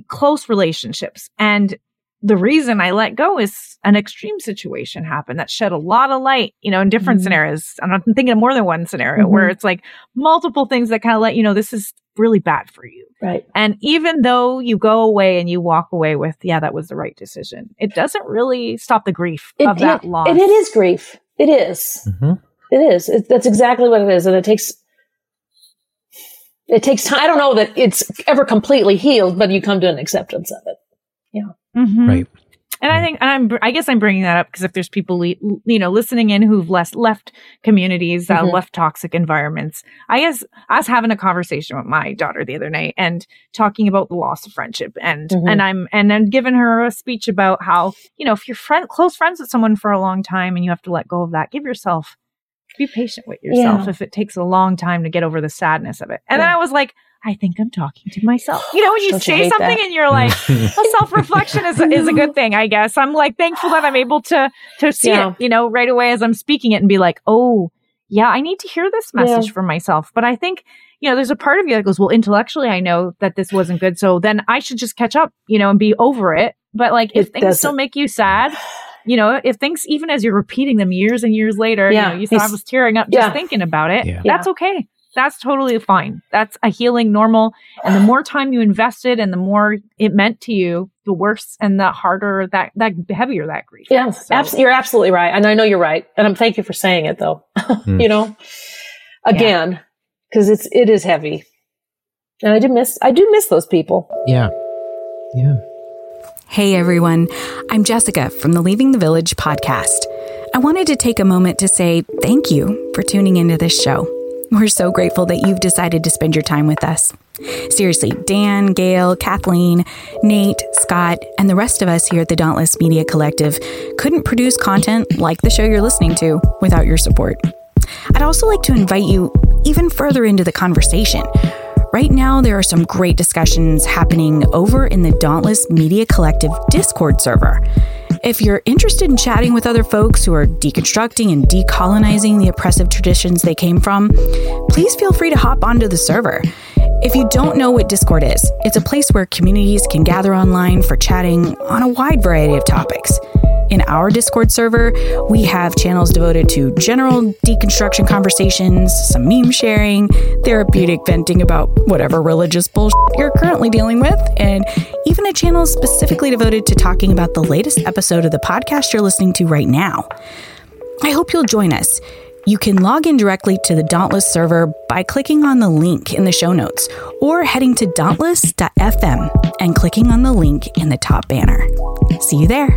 close relationships. And the reason I let go is an extreme situation happened that shed a lot of light, you know, in different Mhm. scenarios. I'm thinking of more than one scenario Mhm. where it's like multiple things that kind of let you know this is really bad for you. Right. And even though you go away and you walk away with, yeah, that was the right decision, it doesn't really stop the grief It, of that it- loss. and it is grief. It is. Mhm. It is. It, that's exactly what it is. And it takes, it takes time. I don't know that it's ever completely healed, but you come to an acceptance of it. Mhm. Right. And I think, and I'm, I guess I'm bringing that up because if there's people, you know, listening in who've left, left communities, uh, Mhm. left toxic environments, I guess I was having a conversation with my daughter the other night and talking about the loss of friendship. And, Mhm. and I'm, and then giving her a speech about how, you know, if you're friend, close friends with someone for a long time and you have to let go of that, give yourself, be patient with yourself Yeah. if it takes a long time to get over the sadness of it. And then I was like, I think I'm talking to myself. You know, when you Don't say hate something that? and you're like, well, self reflection is, a- is a good thing, I guess. I'm like thankful that I'm able to, to see Yeah. it, you know, right away as I'm speaking it and be like, oh, yeah, I need to hear this message Yeah. for myself. But I think, you know, there's a part of you that goes, well, intellectually, I know that this wasn't good. So then I should just catch up, you know, and be over it. But like, if It things still doesn't. make you sad, you know, if things, even as you're repeating them years and years later, Yeah. you know, you thought I was tearing up just Yeah. thinking about it. Yeah. That's okay. That's totally fine. That's a healing normal. And the more time you invested and the more it meant to you, the worse and the harder that, that heavier that grief. Yeah, So- abs- you're absolutely right, and I know you're right, and I'm thank you for saying it though. Hmm. you know, again, because it's it is heavy, and I do miss I do miss those people. Yeah. Yeah. Hey everyone, I'm Jessica from the Leaving the Village podcast. I wanted to take a moment to say thank you for tuning into this show. We're so grateful that you've decided to spend your time with us. Seriously, Dan, Gail, Kathleen, Nate, Scott, and the rest of us here at the Dauntless Media Collective couldn't produce content like the show you're listening to without your support. I'd also like to invite you even further into the conversation. Right now, there are some great discussions happening over in the Dauntless Media Collective Discord server. If you're interested in chatting with other folks who are deconstructing and decolonizing the oppressive traditions they came from, please feel free to hop onto the server. If you don't know what Discord is, it's a place where communities can gather online for chatting on a wide variety of topics. In our Discord server, we have channels devoted to general deconstruction conversations, some meme sharing, therapeutic venting about whatever religious bullshit you're currently dealing with, and even a channel specifically devoted to talking about the latest episode of the podcast you're listening to right now. I hope you'll join us. You can log in directly to the Dauntless server by clicking on the link in the show notes or heading to dauntless.fm and clicking on the link in the top banner. See you there.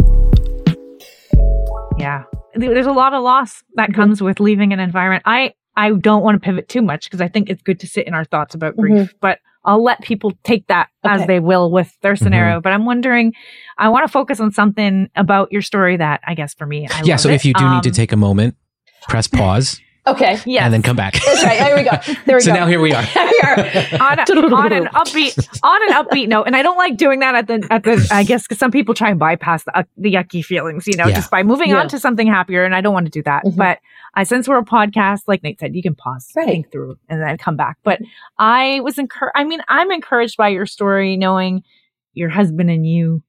Yeah. There's a lot of loss that mm-hmm. comes with leaving an environment. I, I don't want to pivot too much because I think it's good to sit in our thoughts about grief, but I'll let people take that as they will with their scenario. But I'm wondering, I want to focus on something about your story that I guess for me, I Yeah. love So it. if you do need to Um, take a moment, press pause Okay, Yeah. and then come back. that's right. There we go. There we so go. So now here we are. Here we are. on, a, on an upbeat on an upbeat note, and I don't like doing that at the at the. I guess because some people try and bypass the, uh, the yucky feelings, you know, Yeah. just by moving Yeah. on to something happier. And I don't want to do that. Mhm. But I since we're a podcast, like Nate said, you can pause, Right. think through, and then come back. But I was encouraged. I mean, I'm encouraged by your story, knowing your husband and you.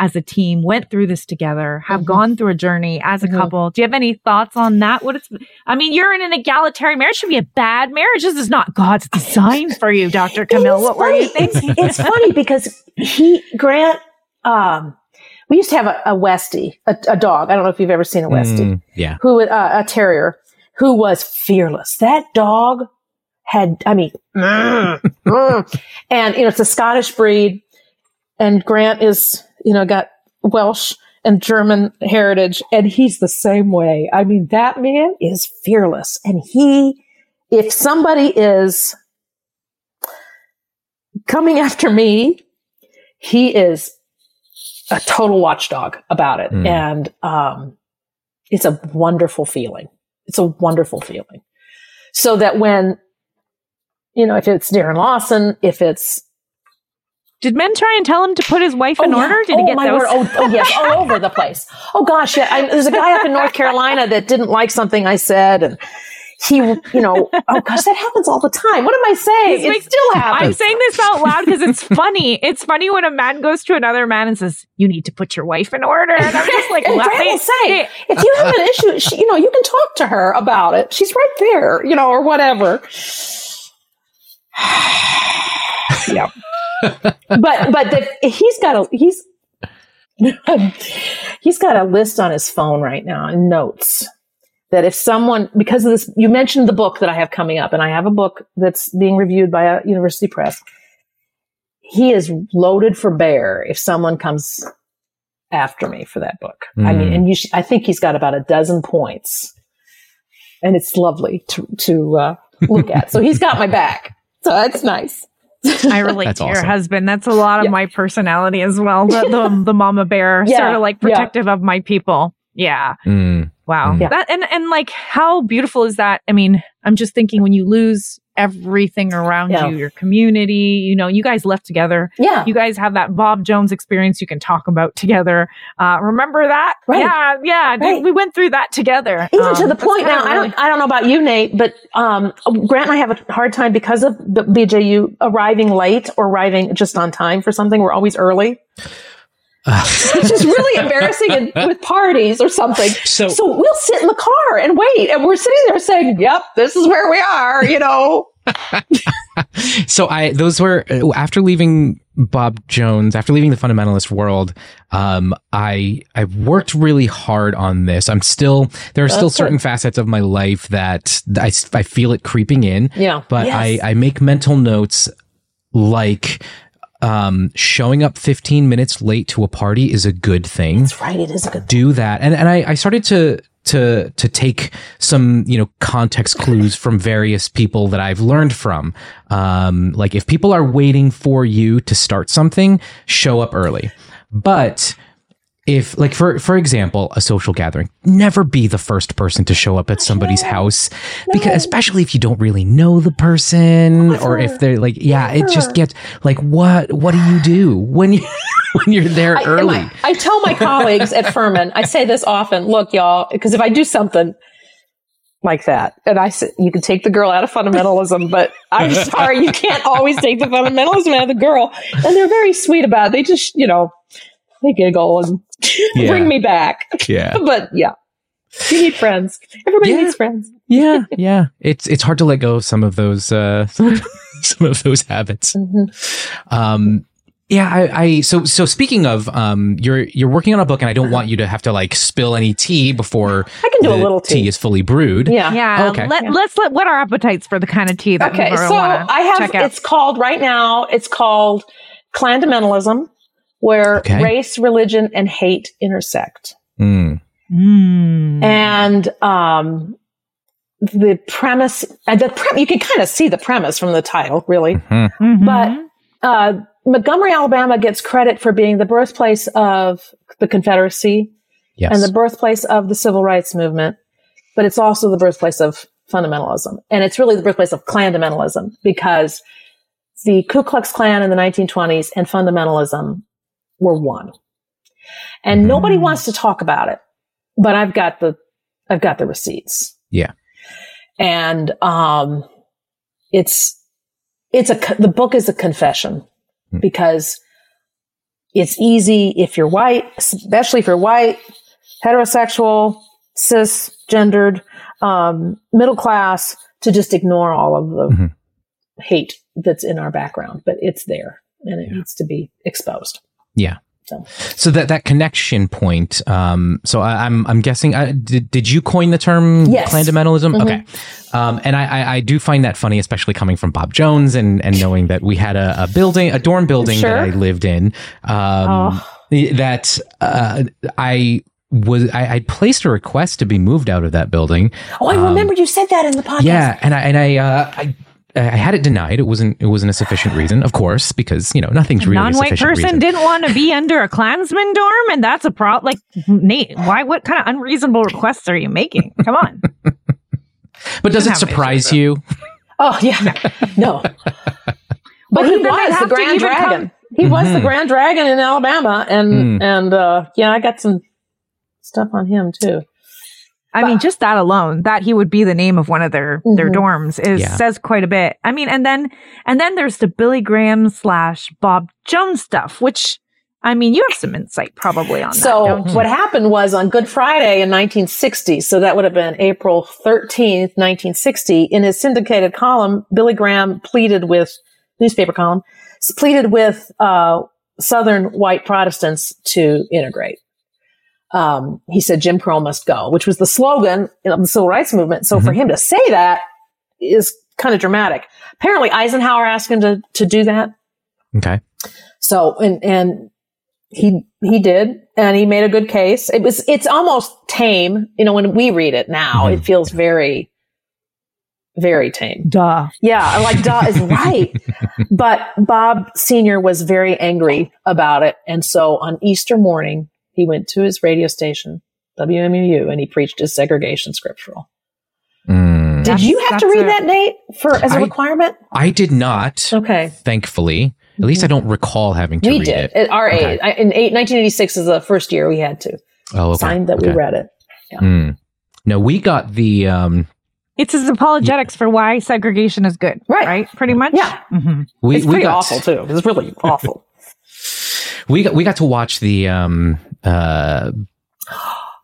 As a team, went through this together, have Mhm. gone through a journey as a Mhm. couple. Do you have any thoughts on that? What it's, I mean, you're in an egalitarian marriage. Should be a bad marriage. This is not God's design for you, Dr. Camille. It's What were you thinking? It's, it's funny because he Grant. Um, we used to have a, a Westie, a, a dog. I don't know if you've ever seen a Westie. Mm, yeah. who uh, a terrier who was fearless. That dog had, I mean, mm, mm. and you know, it's a Scottish breed, and Grant is, you know, got Welsh and German heritage, and he's the same way. I mean, that man is fearless, and he, if somebody is coming after me, he is a total watchdog about it, Mm. and um, it's a wonderful feeling. It's a wonderful feeling. So that when, you know, if it's Darren Lawson, if it's Did men try and tell him to put his wife in Oh, yeah. order? Did oh, he get my those? Word. Oh, oh, yes, all over the place. Oh gosh, yeah. I, there's a guy up in North Carolina that didn't like something I said, and he, you know, oh gosh, that happens all the time. What am I saying? This it still I'm saying this out loud because it's funny. It's funny when a man goes to another man and says, "You need to put your wife in order," and I'm just like? Grant will say, if you have an issue, she, you know, you can talk to her about it. She's right there, you know, or whatever. yeah. But but the, he's got a he's he's got a list on his phone right now and notes that if someone because of this you mentioned the book that I have coming up and I have a book that's being reviewed by a university press he is loaded for bear if someone comes after me for that book. I mean, Mm. and you, sh- I think he's got about a dozen points, and it's lovely to to uh, look at. So he's got my back. So that's nice. I relate That's to your awesome. husband. That's a lot of Yeah. my personality as well. The the, the mama bear, Yeah, sort of like yeah. protective of my people. Yeah. Mm. Wow. Mm. Yeah. That and and like how beautiful is that? I mean, I'm just thinking when you lose everything around Yeah. you, your community, you know, you guys left together. Yeah. You guys have that Bob Jones experience you can talk about together. Uh remember that? Right. Yeah, yeah. dude, Right. we went through that together. Even Um, to the point kinda now, I don't, I don't know about you, Nate, but um, Grant and I have a hard time because of the BJU arriving late or arriving just on time for something. We're always early, which is really embarrassing in, with parties or something. So- so we'll sit in the car and wait, and we're sitting there saying, "Yep, this is where we are," you know. so I those were after leaving Bob Jones, after leaving the fundamentalist world, um, I I worked really hard on this. I'm still there are still certain good. facets of my life that I, I feel it creeping in. Yeah. But Yes. I I make mental notes like um showing up 15 minutes late to a party is a good thing That's right. It is a good. do that and and I, I started to to to take some you know context clues from various people that I've learned from. Um like if people are waiting for you to start something show up early. But if like for for example a social gathering never be the first person to show up at somebody's house because especially if you don't really know the person or if they're like yeah it just gets like what what do you do when you when you're there I, early I, I tell my colleagues at Furman, I say this often. Look, y'all, because if I do something like that, and I said, you can take the girl out of fundamentalism, but I'm sorry, you can't always take the fundamentalism out of the girl. And they're very sweet about it. They just, you know, they giggle and Yeah. bring me back. yeah But yeah, you need friends. Everybody Yeah. needs friends. yeah yeah it's it's hard to let go of some of those uh some of those habits um yeah I, I so so speaking of um you're you're working on a book and i don't want you to have to like spill any tea before I can do a little tea. tea. is fully brewed Yeah. Yeah. Okay. Let, Let's let what our appetites for the kind of tea that Okay, we so I have it's called right now. It's called Klandamentalism, where Okay. race, religion, and hate intersect. Mm. Mm. and um, the premise uh, the pre- you can kind of see the premise from the title really Mhm. Mhm. but uh, montgomery alabama gets credit for being the birthplace of the confederacy yes and the birthplace of the civil rights movement but it's also the birthplace of fundamentalism and it's really the birthplace of Klandamentalism because the ku klux klan in the 1920s and fundamentalism were one and Mhm. nobody wants to talk about it but i've got the i've got the receipts Yeah. and um it's it's a the book is a confession Hmm. because it's easy if you're white especially if you're white heterosexual cisgendered um middle class to just ignore all of the Mhm. hate that's in our background but it's there and it Yeah. needs to be exposed yeah So. so that that connection point um so I, i'm i'm guessing uh, did, did you coin the term Yes. Klandamentalism Mhm. okay um and I, I i do find that funny especially coming from bob jones and and knowing that we had a, a building a dorm building Sure. that i lived in um Oh. that uh i was I, I placed a request to be moved out of that building oh i Um, remember you said that in the podcast yeah, and I and I uh, I. I had it denied. It wasn't. It wasn't a sufficient reason, of course, because you know nothing's really a non-white sufficient person reason. didn't want to be under a Klansman dorm, and that's a problem. Like Nate, why? What kind of unreasonable requests are you making? Come on. but does it have an issue surprise with you? Oh yeah, no. But Well, he then was the Grand Dragon. come- He was the. Grand Dragon in Alabama, and Mm. and uh, yeah, I got some stuff on him too. I mean, just that alone, that he would be the name of one of their their Mhm. dorms is Yeah. says quite a bit. I mean, and then and then there's the Billy Graham slash Bob Jones stuff, which I mean, you have some insight probably on that. So don't what happened was on Good Friday in 1960, so that would have been April 13th, 1960, in his syndicated column, Billy Graham pleaded with, newspaper column, pleaded with uh, Southern white Protestants to integrate. Um, he said Jim Crow must go, which was the slogan of the civil rights movement. So for him to say that is kind of dramatic. Apparently Eisenhower asked him to, to do that. Okay. So, and, and he he did, and he made a good case. It was it's almost tame. You know, when we read it now, Mhm. it feels very, very tame. Duh. Yeah, like duh is right. But Bob Senior was very angry about it, and so on Easter morning, he went to his radio station WMUU and he preached his segregation scriptural. Mm. Did That's- you have to read a- that, Nate, for as a I- requirement? I did not, Okay, thankfully. At least I don't recall having to we read did. it. At our Okay. age, I- in eight, 1986 is the first year we had to Oh, okay. sign that we read it. Mm. No, we got the um It's his apologetics for why segregation is good. Right. Right. Pretty much. Yeah. Mhm. we it's we pretty got awful too. It's really awful. we got we got to watch the um uh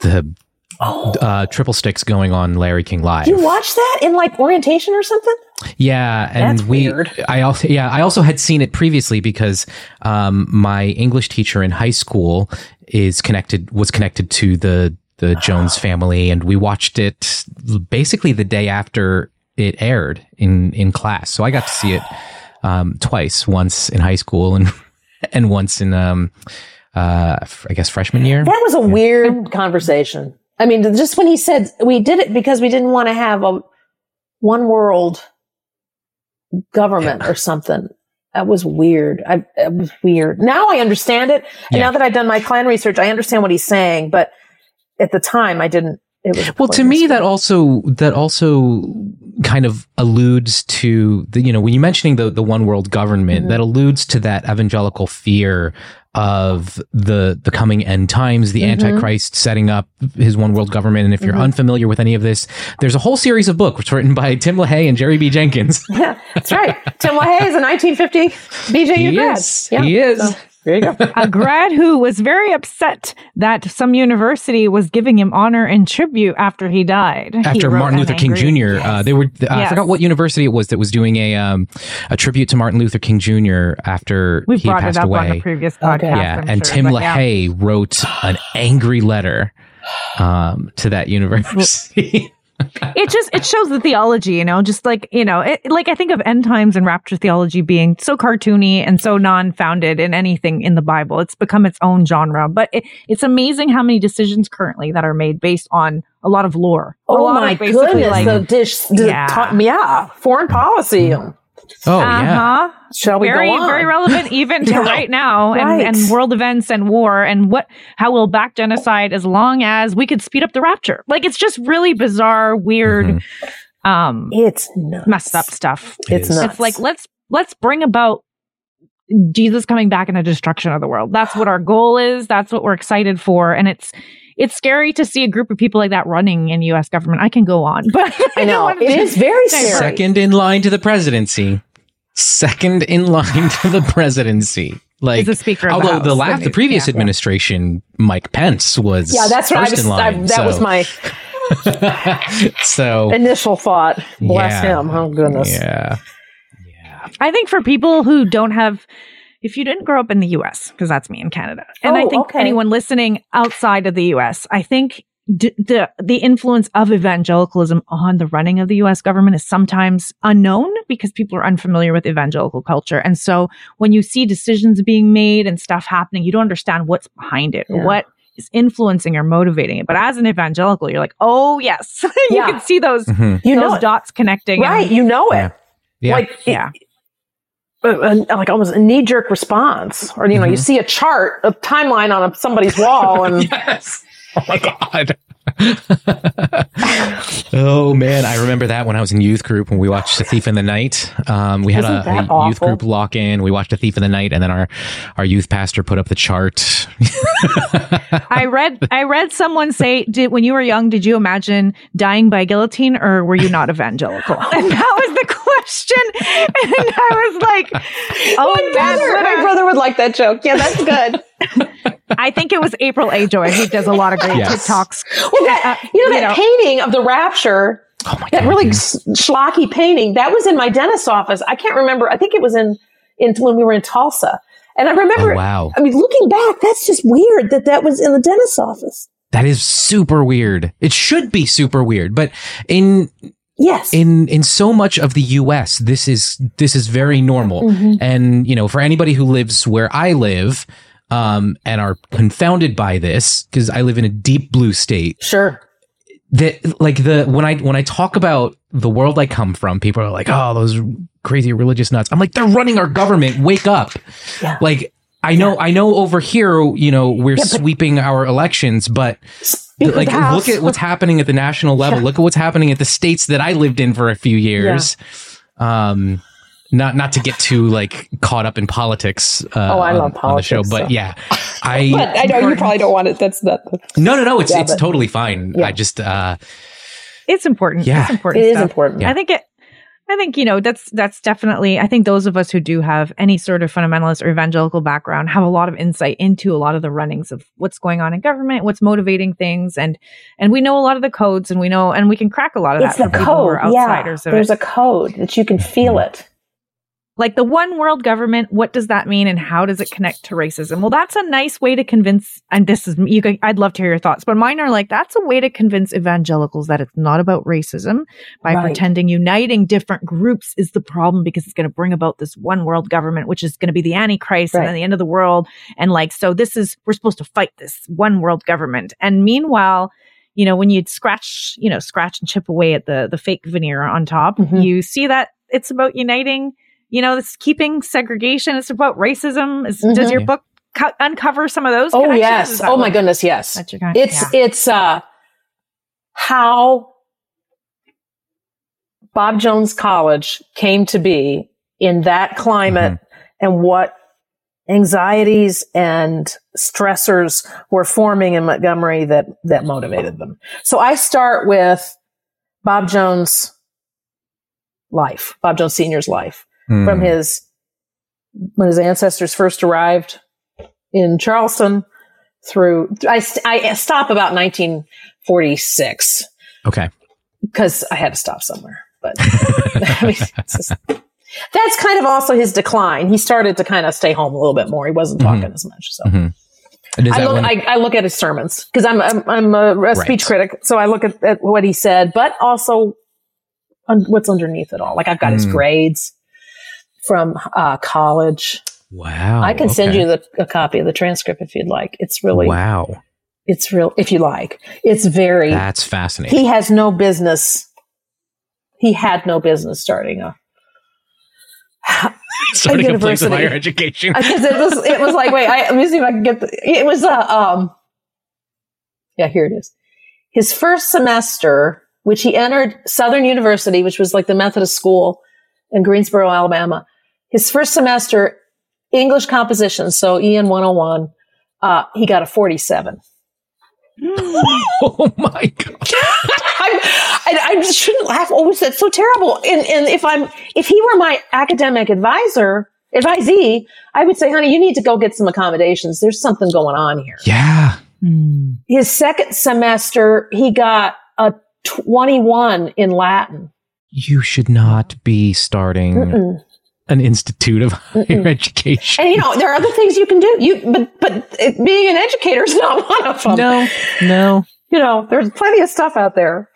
the uh triple sticks going on Larry King live. you watch that in like orientation or something? Yeah, and That's we weird. I also yeah, I also had seen it previously because um my English teacher in high school is connected was connected to the the Jones family and we watched it basically the day after it aired in in class. So I got to see it um twice, once in high school and and once in um uh I guess freshman year. That was a weird conversation. I mean, just when he said we did it because we didn't want to have a one world government or something. That was weird. I, it was weird. Now I understand it. And Yeah. now that I've done my Klan research, I understand what he's saying. But at the time, I didn't. It was Well, to me, that also that also kind of alludes to the you know when you're mentioning the the one world government, Mm-hmm. that alludes to that evangelical fear of the the coming end times, the Mhm. Antichrist setting up his one world government. And if you're Mhm. unfamiliar with any of this, there's a whole series of books written by Tim LaHaye and Jerry B. Jenkins. Yeah, that's right. Tim LaHaye is a 1950 BJU he grad. is. Yeah. He is. So, there you go. a grad who was very upset that some university was giving him honor and tribute after he died. After wrote Martin Luther King angry- Jr. Uh, they were I Yes. forgot what university it was that was doing a um, a tribute to Martin Luther King Jr. after We've he passed it up away. on a previous Okay. yeah, I'm and sure, Tim but yeah. LaHaye wrote an angry letter um, to that university. it just it shows the theology you know just like you know it, like i think of end times and rapture theology being so cartoony and so non-founded in anything in the bible it's become its own genre but it, it's amazing how many decisions currently that are made based on a lot of lore Oh my of goodness! like the dish, Yeah. yeah, foreign policy. um, oh yeah, uh-huh Shall we very go on? very relevant even to Yeah. right now and, Right. and world events and war and what how we'll back genocide as long as we could speed up the rapture like it's just really bizarre weird Mhm. um It's nuts. messed up stuff It It's is. nuts. It's like let's let's bring about Jesus coming back and a destruction of the world. That's what our goal is. That's what we're excited for. And it's it's scary to see a group of people like that running in US government. I can go on, but I know want it to- is very scary. second in line to the presidency. Second in line to the presidency. Like the Speaker of the although House, the, last, the previous yeah, yeah. administration, Mike Pence was Yeah, that's right. I was, in I, line. that was my so initial thought. Bless Yeah. him. Oh goodness. Yeah. yeah. I think for people who don't have if you didn't grow up in the US, because that's me in Canada, and I Oh, think okay. anyone listening outside of the US, I think d- the the influence of evangelicalism on the running of the US government is sometimes unknown because people are unfamiliar with evangelical culture. And so when you see decisions being made and stuff happening, you don't understand what's behind it, Yeah. what is influencing or motivating it. But as an evangelical, you're like, oh yes, you Yeah. can see those Mhm. You know those dots connecting. and- right? You know it. Yeah. Yeah. Like it- yeah. Like almost a knee jerk response, or you know, you Mhm. see a chart, a timeline on a, somebody's wall, and yes. Oh my god. Oh man, I remember that when I was in youth group when we watched A Thief in the Night. Um, we had Isn't a, a youth group lock in. We watched A Thief in the Night, and then our our youth pastor put up the chart. I read I read someone say, did when you were young, did you imagine dying by guillotine or were you not evangelical? And that was the question. And I was like, oh my that's brother, what my I- brother would like that joke. Yeah, that's good. I think it was April Ajoy who does a lot of great Yes. TikToks. Well, that, Uh, you know you that know. painting of the rapture, oh my that god. really yeah. schlocky painting, that was in my dentist's office. I can't remember. I think it was in in when we were in Tulsa, and I remember. Oh wow. I mean, looking back, that's just weird that that was in the dentist's office. That is super weird. It should be super weird, but in Yes. in in so much of the US, this is this is very normal. Mhm. And you know, for anybody who lives where I live, um, and are confounded by this because I live in a deep blue state. Sure. That like the when I when I talk about the world I come from, people are like, "Oh, those crazy religious nuts." I'm like, "They're running our government. Wake up!" Yeah. Like I know, I know. Over here, you know, we're Yeah, sweeping our elections, but like look at what's happening at the national level. Yeah. Look at what's happening at the states that I lived in for a few years. Um, not not to get too like caught up in politics. Uh, Oh, I on, love on the show, politics, but so. yeah, I But I know you probably don't want it. That's not. no no no. It's Yeah, it's but- totally fine. Yeah. I just uh, It's important. Yeah. It's important. It is stuff. important. Yeah. I think it. I think you know that's that's definitely. I think those of us who do have any sort of fundamentalist or evangelical background have a lot of insight into a lot of the runnings of what's going on in government, what's motivating things, and and we know a lot of the codes, and we know and we can crack a lot of It's that the for people who code. Yeah. of There's it. a code that you can feel it. Like the one world government what does that mean and how does it connect to racism well that's a nice way to convince and this is you can, i'd love to hear your thoughts but mine are like that's a way to convince evangelicals that it's not about racism by Right. pretending uniting different groups is the problem because it's going to bring about this one world government which is going to be the antichrist and Right. then the end of the world and like so this is we're supposed to fight this one world government and meanwhile you know when you scratch you know scratch and chip away at the the fake veneer on top Mhm. you see that it's about uniting you know, this keeping segregation. It's about racism. Is, Does your book co- uncover some of those? Oh yes. Is that Oh my goodness. Yes. That's your kind. It's yeah. it's uh how Bob Jones College came to be in that climate Mm-hmm. and what anxieties and stressors were forming in Montgomery that that motivated them. So I start with Bob Jones life, Bob Jones Senior's life hmm. from his when his ancestors first arrived in Charleston through I, I stop about 1946 okay. because I had to stop somewhere. But I mean, just- that's kind of also his decline. He started to kind of stay home a little bit more. He wasn't Mhm. talking as much. So Mhm. I look, I, I look at his sermons because I'm, I'm I'm a, a speech critic, so I look at, at what he said, but also un- what's underneath it all. Like I've got his Mm. grades from uh, college. wow. I can send you the, a copy of the transcript if you'd like. It's really, Wow. it's real. If you like, it's very. That's fascinating. he has no business. He had no business starting a. Starting a place of university. higher education. Because it was, it was like, wait, I, let me see if I can get the. It was a, um. Yeah, here it is. His first semester, which he entered Southern University, which was like the Methodist school in Greensboro, Alabama. His first semester, English composition, so EN 101, uh, he got a 47. oh my god. I, I, I just shouldn't laugh. Oh, that's so terrible. And, and if I'm, if he were my academic advisor, advisee, I would say, honey, you need to go get some accommodations. There's something going on here. Yeah. Hmm. His second semester, he got a 21 in Latin. You should not be starting Mm-mm. An institute of higher Mm-mm. education. And you know, there are other things you can do. You, but, but it, being an educator is not one of them. No, no. You know, there's plenty of stuff out there.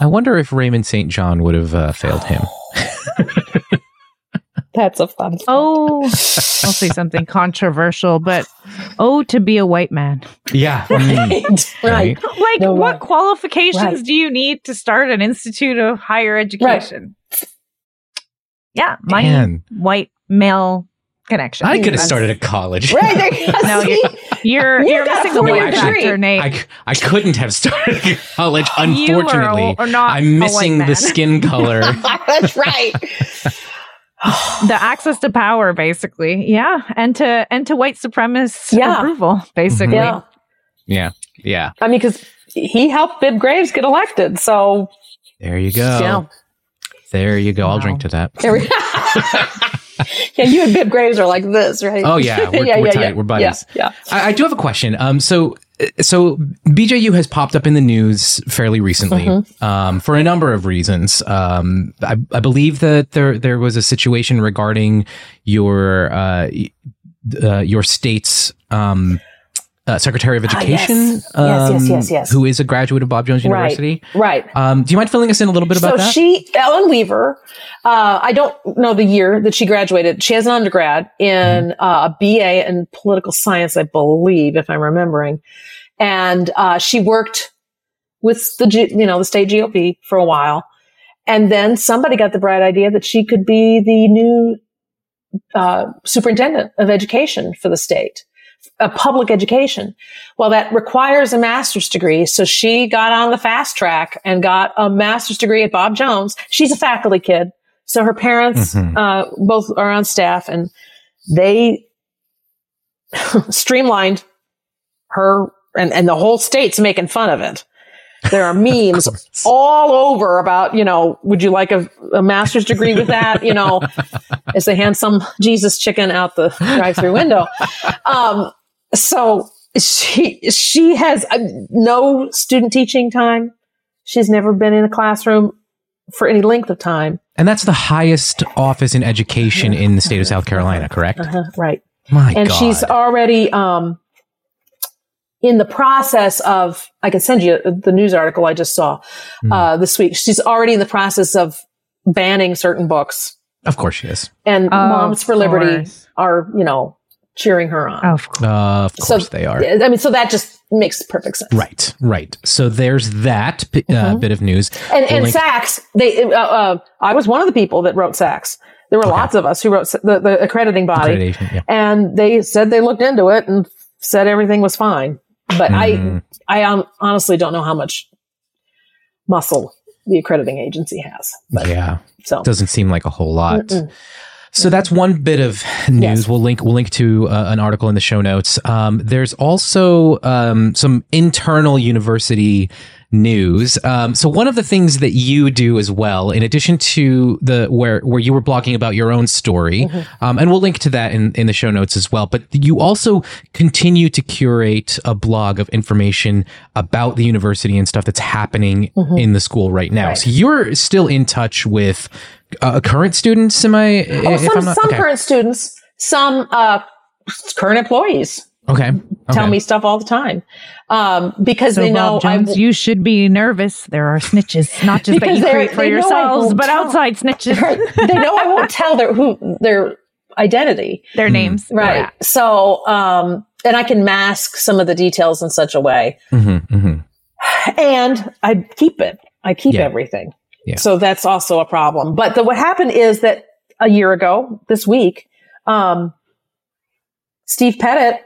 I wonder if Raymond St. John would have uh, failed him. That's a fun. Oh, I'll say something controversial, but oh, to be a white man. Yeah. Right. right. Like, No, what right. qualifications Right. do you need to start an institute of higher education? Yeah, my Man. white male connection. I could have started a college. Right. There you go. no, you're You you're missing the four-year white degree. factor, Nate. I, c- I couldn't have started a college, You are unfortunately. a- are not a I'm missing the skin color. That's right. the access to power, basically. Yeah, and to and to white supremacist Yeah. approval, basically. Yeah. yeah. Yeah. I mean, because he helped Bibb Graves get elected. So, There you go. yeah. There you go. I'll drink to that. There we- yeah, you and Bibb Graves are like this, right? Oh, yeah. We're- we're tight. We're buddies. Yeah. I, I do have a question. Um, so, so BJU has popped up in the news fairly recently, Mm-hmm. um, for a number of reasons. Um, I, I believe that there there was a situation regarding your uh, uh your state's um uh, Secretary of Ah, Education. yes. Yes, yes, yes, yes. Who is a graduate of Bob Jones University. Right. Um, do you mind filling us in a little bit about so that? So she, Ellen Weaver, uh, I don't know the year that she graduated. She has an undergrad in Mm-hmm. uh, a BA in political science, I believe, if I'm remembering. And uh, she worked with the, G- you know, the state GOP for a while. And then somebody got the bright idea that she could be the new uh, superintendent of education for the state, a public education. Well, that requires a master's degree. So she got on the fast track and got a master's degree at Bob Jones. She's a faculty kid. So her parents, Mhm. uh, both are on staff and they streamlined her and, and the whole state's making fun of it. There are memes all over about, you know, would you like a, a master's degree with that? You know, as they hand some Jesus chicken out the drive through window. Um, so she, she has uh, no student teaching time. She's never been in a classroom for any length of time. and that's the highest office in education in the state of South Carolina, correct? Uh-huh, right. My and God. she's already um, in the process of i can send you the news article i just saw Hmm. uh, this week she's already in the process of banning certain books of course she is. and Of moms for liberty course. are you know cheering her on Of course. Uh, of So- course they are. i mean so that just makes perfect sense Right, right. So there's that p- uh, Mhm. bit of news. and, We'll and link- SACS, they, uh, uh, I was one of the people that wrote SACS. There were Okay. lots of us who wrote the, the accrediting body, yeah. and they said they looked into it and said everything was fine. But Mhm. I, I um, honestly don't know how much muscle the accrediting agency has. But yeah, so doesn't seem like a whole lot. Mm-mm. So that's one bit of news. Yes. We'll link we'll link to uh, an article in the show notes. Um, there's also um, some internal university news. Um, so one of the things that you do as well, in addition to the where where you were blogging about your own story, Mm-hmm. um, and we'll link to that in in the show notes as well. But you also continue to curate a blog of information about the university and stuff that's happening in the school right now. Mm-hmm. Right. So you're still in touch with uh, current students. Am I? oh, if some I'm not- some okay. current students, some uh, current employees Okay. tell me stuff all the time um, because So they know Bob I Jones, you should be nervous. There are snitches, not just that Because you they're- create for they yourselves, but tell. outside snitches. they know I won't tell their who their identity. Their names, Right. Yeah. So, um, and I can mask some of the details in such a way. Mhm, mhm. And I keep it. I keep Yeah. everything. Yeah. So that's also a problem. But the, what happened is that a year ago, this week, um, Steve Pettit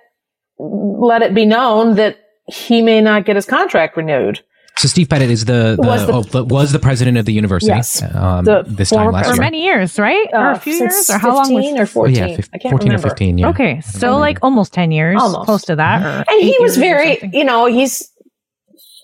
let it be known that he may not get his contract renewed. So Steve Pettit is the, the, Was the- oh, the- was the president of the university. Yes. Um, The this time former last For many years, right? or a Uh, few years? Or how long was 15 or Oh, 14? yeah, fif- I can't 14 remember. or 15. Yeah. Okay, so like almost 10 years, Almost. close to that. Or and he was very you know he's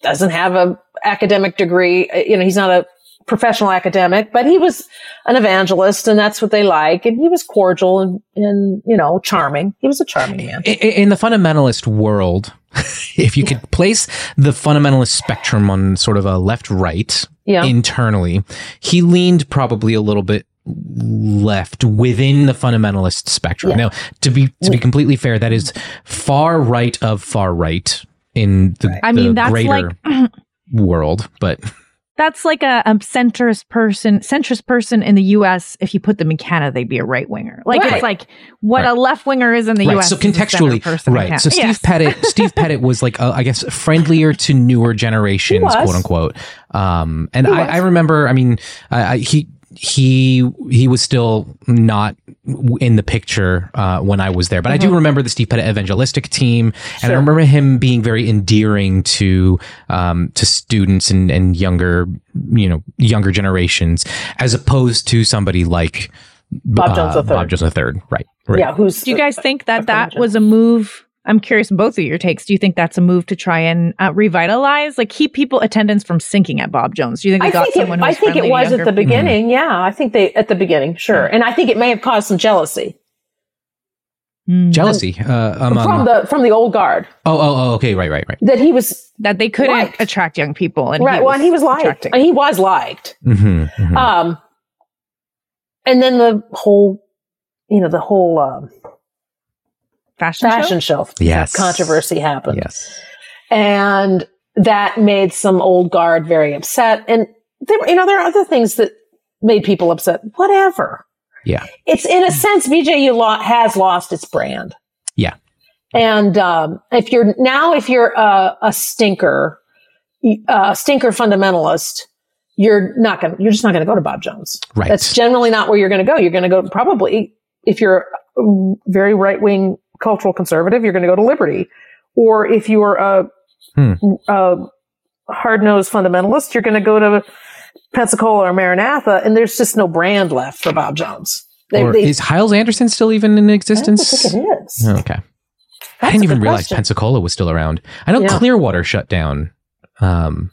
doesn't have a academic degree uh, you know he's not a professional academic but he was an evangelist and that's what they like. And he was cordial and, and you know charming. He was a charming man. I- I- In the fundamentalist world, if you could place the fundamentalist spectrum on sort of a left right yeah. internally, he leaned probably a little bit left within the fundamentalist spectrum. Yeah. Now, to be to be completely fair, that is far right of far right in the, I the mean, that's greater like world, but that's like a, a centrist person, centrist person in the U.S. If you put them in Canada, they'd be a right winger. Like Right. it's like what Right. a left winger is in the right. U.S. So a contextually, right. So Steve Yes. Pettit, Steve Pettit was like, uh, I guess, friendlier to newer generations, quote unquote. Um, and I. I remember, I mean, I, I, he he he was still not in the picture uh, when I was there, but I do remember the Steve Pettit evangelistic team, and I Mm-hmm. Remember him being very endearing to um, to students and and younger you know younger generations, as opposed to somebody like Bob Jones uh, III. Bob Jones III, right? right. yeah who's Do you guys think that that was a move? I'm curious, both of your takes. Do you think that's a move to try and uh, revitalize, like keep people attendance from sinking at Bob Jones? Do you think they I got think it, someone who I was think it was at younger the people? beginning. Yeah, I think they at the beginning, sure, and I think it may have caused some jealousy Hmm. jealousy uh, among from the from the old guard oh oh oh okay right right right that he was that they couldn't Liked. attract young people, and right. he well, and he was liked, attracting. and he was liked. hmm Um, and then the whole, you know, the whole um, fashion, fashion show. show, Yes. controversy happened. Yes. and that made some old guard very upset. And there, you know, there are other things that made people upset. Whatever. Yeah. It's in a sense, BJU law has lost its brand. Yeah. And um, if you're now, if you're a, a stinker, a stinker fundamentalist, you're not going. to You're just not going to go to Bob Jones. Right. That's generally not where you're going to go. You're going to go probably if you're a very right wing cultural conservative, you're going to go to Liberty, or if you're a, Hmm. a hard nosed fundamentalist, you're going to go to Pensacola or Maranatha, and there's just no brand left for Bob Jones. They, or they- is Hyles Anderson still even in I existence? think it is. Okay. I didn't even realize question. Pensacola was still around. I know Yeah. Clearwater shut down. Um,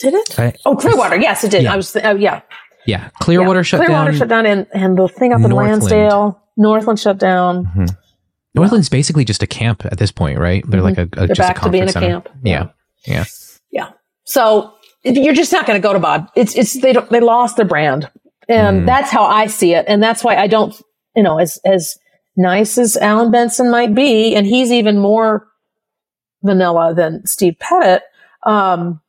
Did it? I- Oh, Clearwater. Yes, it did. Yeah. I was. Th- oh, yeah. yeah, Clearwater Yeah. shut Clearwater down. Clearwater shut down, and and the thing up in Northland. Lansdale, Northland shut down. Mhm. Northland's basically just a camp at this point, right? They're like a, a Mm-hmm. They're just back a to being a conference center. camp. Yeah. Yeah. Yeah. So you're just not going to go to Bob. It's it's they don't they lost their brand, and Mm. that's how I see it, and that's why I don't you know as as nice as Alan Benson might be, and he's even more vanilla than Steve Pettit. Um,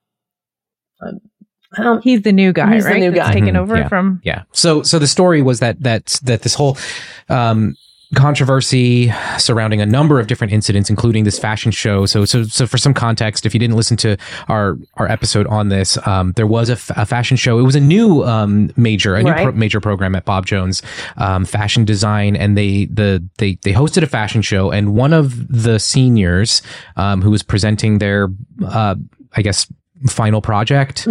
I don't, He's the new guy, He's the new guy. taken Mhm, over yeah. from. Yeah. So so the story was that that that this whole um controversy surrounding a number of different incidents including this fashion show. So so so for some context if you didn't listen to our our episode on this um there was a, f- a fashion show. It was a new um major a new Right. pro- major program at Bob Jones um fashion design and they the they they hosted a fashion show and one of the seniors um who was presenting their uh I guess final project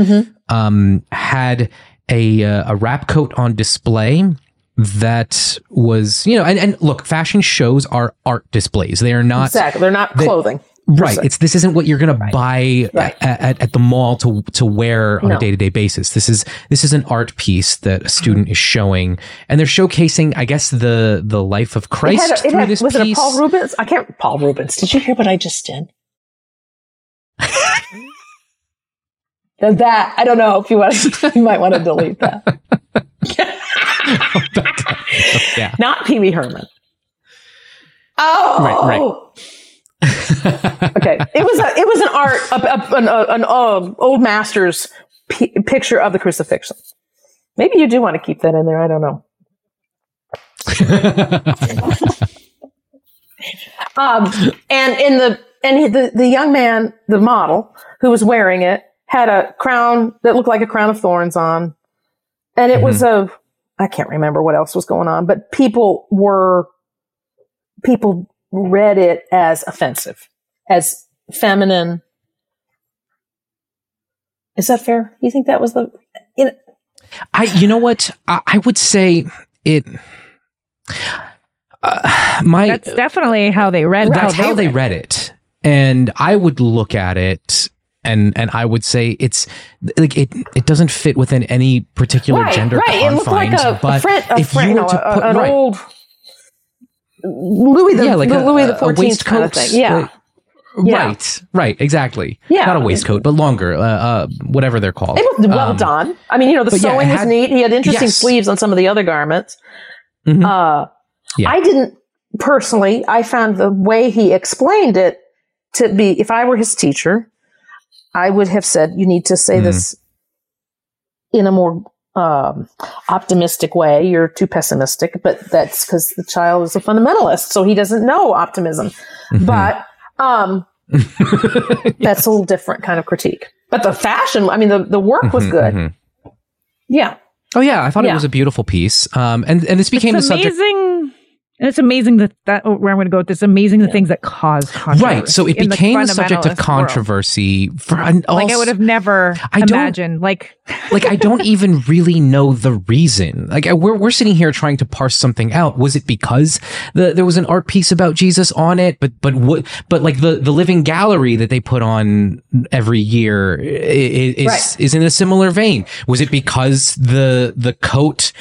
um, had a uh, a wrap coat on display that was you know and, and look fashion shows are art displays they are not exactly. They're not they- clothing. right it's this isn't what you're gonna buy Right. At, at, at the mall to to wear on No. a day-to-day basis this is this is an art piece that a student is showing and they're showcasing i guess the the life of It christ had, a- it through had, this was it a Paul Rubens? I can't. Paul Rubens. Did you hear what I just did? That I don't know if you want. To, you might want to delete that. yeah Not Pee Wee Herman. Oh, Right, okay. It was a, it was an art, a, a, an, a, an um, old master's p- picture of the crucifixion. Maybe you do want to keep that in there. I don't know. Um, and in the and the the young man, the model who was wearing it, had a crown that looked like a crown of thorns on, and it was a I can't remember what else was going on, but people were people read it as offensive, as feminine. Is that fair? You think that was the? You know? I, you know what? I, I would say it. Uh, my That's definitely how they read. that's how how they read it, and I would look at it, and and I would say it's like it it doesn't fit within any particular right, gender right. It looked like confines. a, but a if you were to put an right, old Louis the, yeah, like the a, Louis the Fourteenth kind of waistcoat, thing. Yeah, like- Yeah. right, right, exactly. Yeah. not a waistcoat, but longer, uh, uh, whatever they're called. It was well Um, done. I mean, you know, the but yeah, it sewing was neat. He had interesting Yes. sleeves on some of the other garments. Mhm. Uh, Yeah. I didn't personally. I found the way he explained it to be. If I were his teacher, I would have said, "You need to say Mhm. this in a more um, optimistic way. You're too pessimistic." But that's because the child is a fundamentalist, so he doesn't know optimism. Mhm. But um, that's a little different kind of critique. But the fashion, I mean, the, the work was Mhm, good. mhm. Yeah. Oh yeah, I thought it was a beautiful piece. Um, and and this became it's the subject. And it's amazing that that oh, where I'm going to go with this. Amazing the things that cause controversy. Right. So it in the became the subject of fundamentalist world. controversy for an Like I would have never I imagined. Like like I don't even really know the reason. Like we're we're sitting here trying to parse something out. Was it because the, there was an art piece about Jesus on it? But but what? But like the the living gallery that they put on every year is Right. is in a similar vein. Was it because the the coat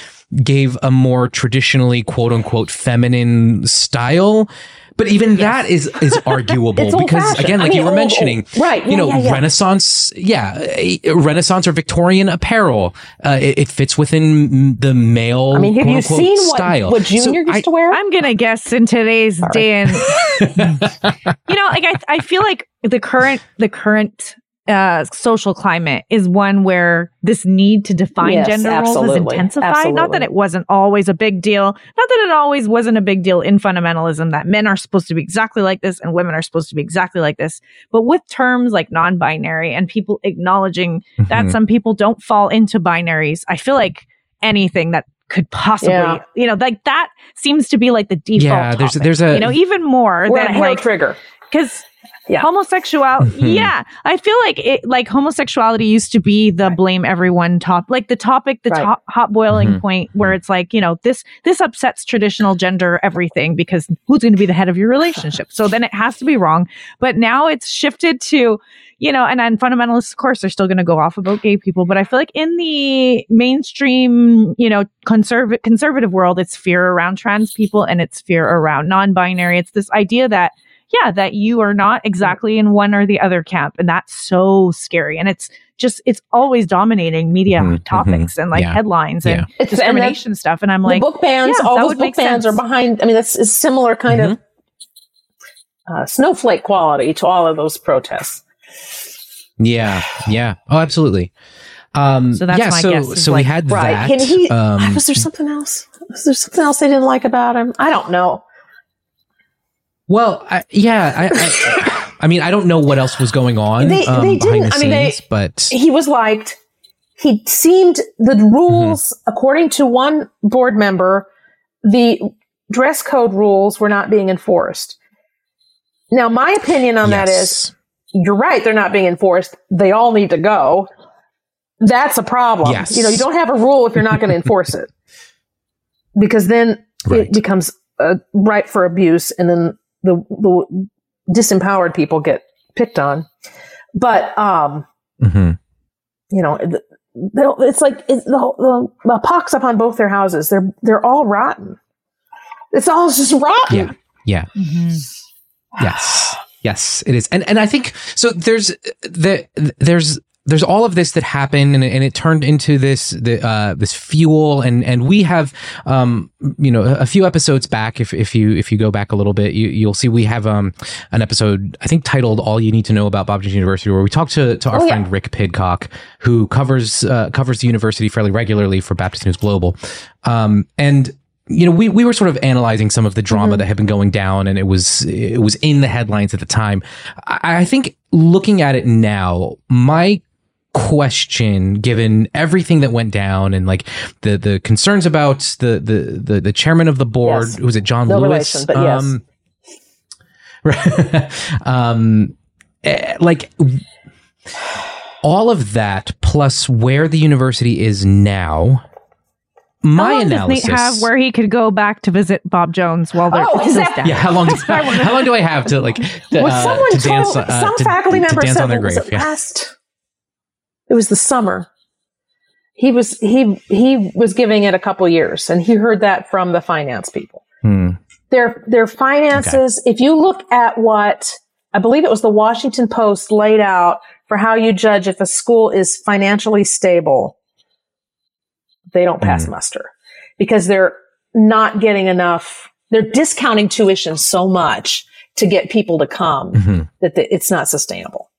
gave a more traditionally quote unquote feminine style? But even that is is arguable because old-fashioned. again, I like mean, you were old- mentioning, old- right, You yeah, know, yeah, yeah. Renaissance, yeah, eh, Renaissance or Victorian apparel. Uh, it, it fits within the male. I mean, have you quote-unquote, seen what, style. what So Junior used I- to wear? I'm gonna guess in today's day and you know, like I, I feel like the current the current uh, social climate is one where this need to define Yes, gender roles is absolutely. intensified. Not that it wasn't always a big deal. Not that it always wasn't a big deal in fundamentalism that men are supposed to be exactly like this and women are supposed to be exactly like this. But with terms like non-binary and people acknowledging that Mhm. some people don't fall into binaries, I feel like anything that could possibly, Yeah. you know, like that seems to be like the default. Yeah, there's- topic, there's a- you know even more We're a than like trigger. Because Yeah. homosexuality Mhm. yeah i feel like it like homosexuality used to be the blame everyone top like the topic the Right. top hot boiling Mhm. point where it's like you know this this upsets traditional gender everything because who's going to be the head of your relationship so then it has to be wrong but now it's shifted to you know and then fundamentalists of course are still going to go off about gay people but i feel like in the mainstream you know conservative conservative world it's fear around trans people and it's fear around non-binary it's this idea that yeah, that you are not exactly in one or the other camp. And that's so scary. And it's just, it's always dominating media Mhm, topics and like yeah, headlines yeah. and It's- and discrimination stuff. And I'm like, book bans, yeah, all that those book bans sense. are behind. I mean, that's a similar kind of uh, snowflake quality to all of those protests. Yeah, yeah. Oh, absolutely. Um, So that's yeah, my so guess is so we had Right? that. Can he? um, was there something else? Was there something else they didn't like about him? I don't know. Well, I, yeah. I, I, I mean, I don't know what else was going on They- um, they behind didn't- the I mean, they- scenes, but He was liked. He seemed the rules, according to one board member, the dress code rules were not being enforced. Now, my opinion on that is you're right, they're not being enforced. They all need to go. That's a problem. Yes. You know, you don't have a rule if you're not going to enforce it. Because then Right. it becomes uh, ripe for abuse and then the, the disempowered people get picked on. But, um, Mhm. you know, it's like it's the, the, the pox upon both their houses. They're, they're all rotten. It's all just rotten. Yeah. Yeah. Mhm. Yes. Yes, it is. And and I think so there's the there's there's all of this that happened and, and it turned into this the uh this fuel and and we have um you know a few episodes back if if you if you go back a little bit you you'll see we have um an episode I think titled all you need to know about Bob Jones University where we talk to to our Oh, yeah. friend Rick Pidcock who covers uh, covers the university fairly regularly for Baptist News Global um and you know, we, we were sort of analyzing some of the drama that had been going down, and it was it was in the headlines at the time. I, I think looking at it now, my question, given everything that went down, and like the the concerns about the the the, the chairman of the board, Yes. was it John No Lewis? relation, but yes. Um, right. um, eh, like all of that plus where the university is now. My How long analysis. does Nate have where he could go back to visit Bob Jones while they're Oh, is that- dead? yeah, how long? How long do I have to like to, Well, uh, someone to dance? told, uh, some to- faculty to member dance said, on their was grave? Yeah. last? It was the summer. He was he he was giving it a couple years, and he heard that from the finance people. Hmm. Their their finances. If you look at what I believe it was the Washington Post laid out for how you judge if a school is financially stable, they don't pass Hmm. muster because they're not getting enough. They're discounting tuition so much to get people to come Mhm. that the, it's not sustainable.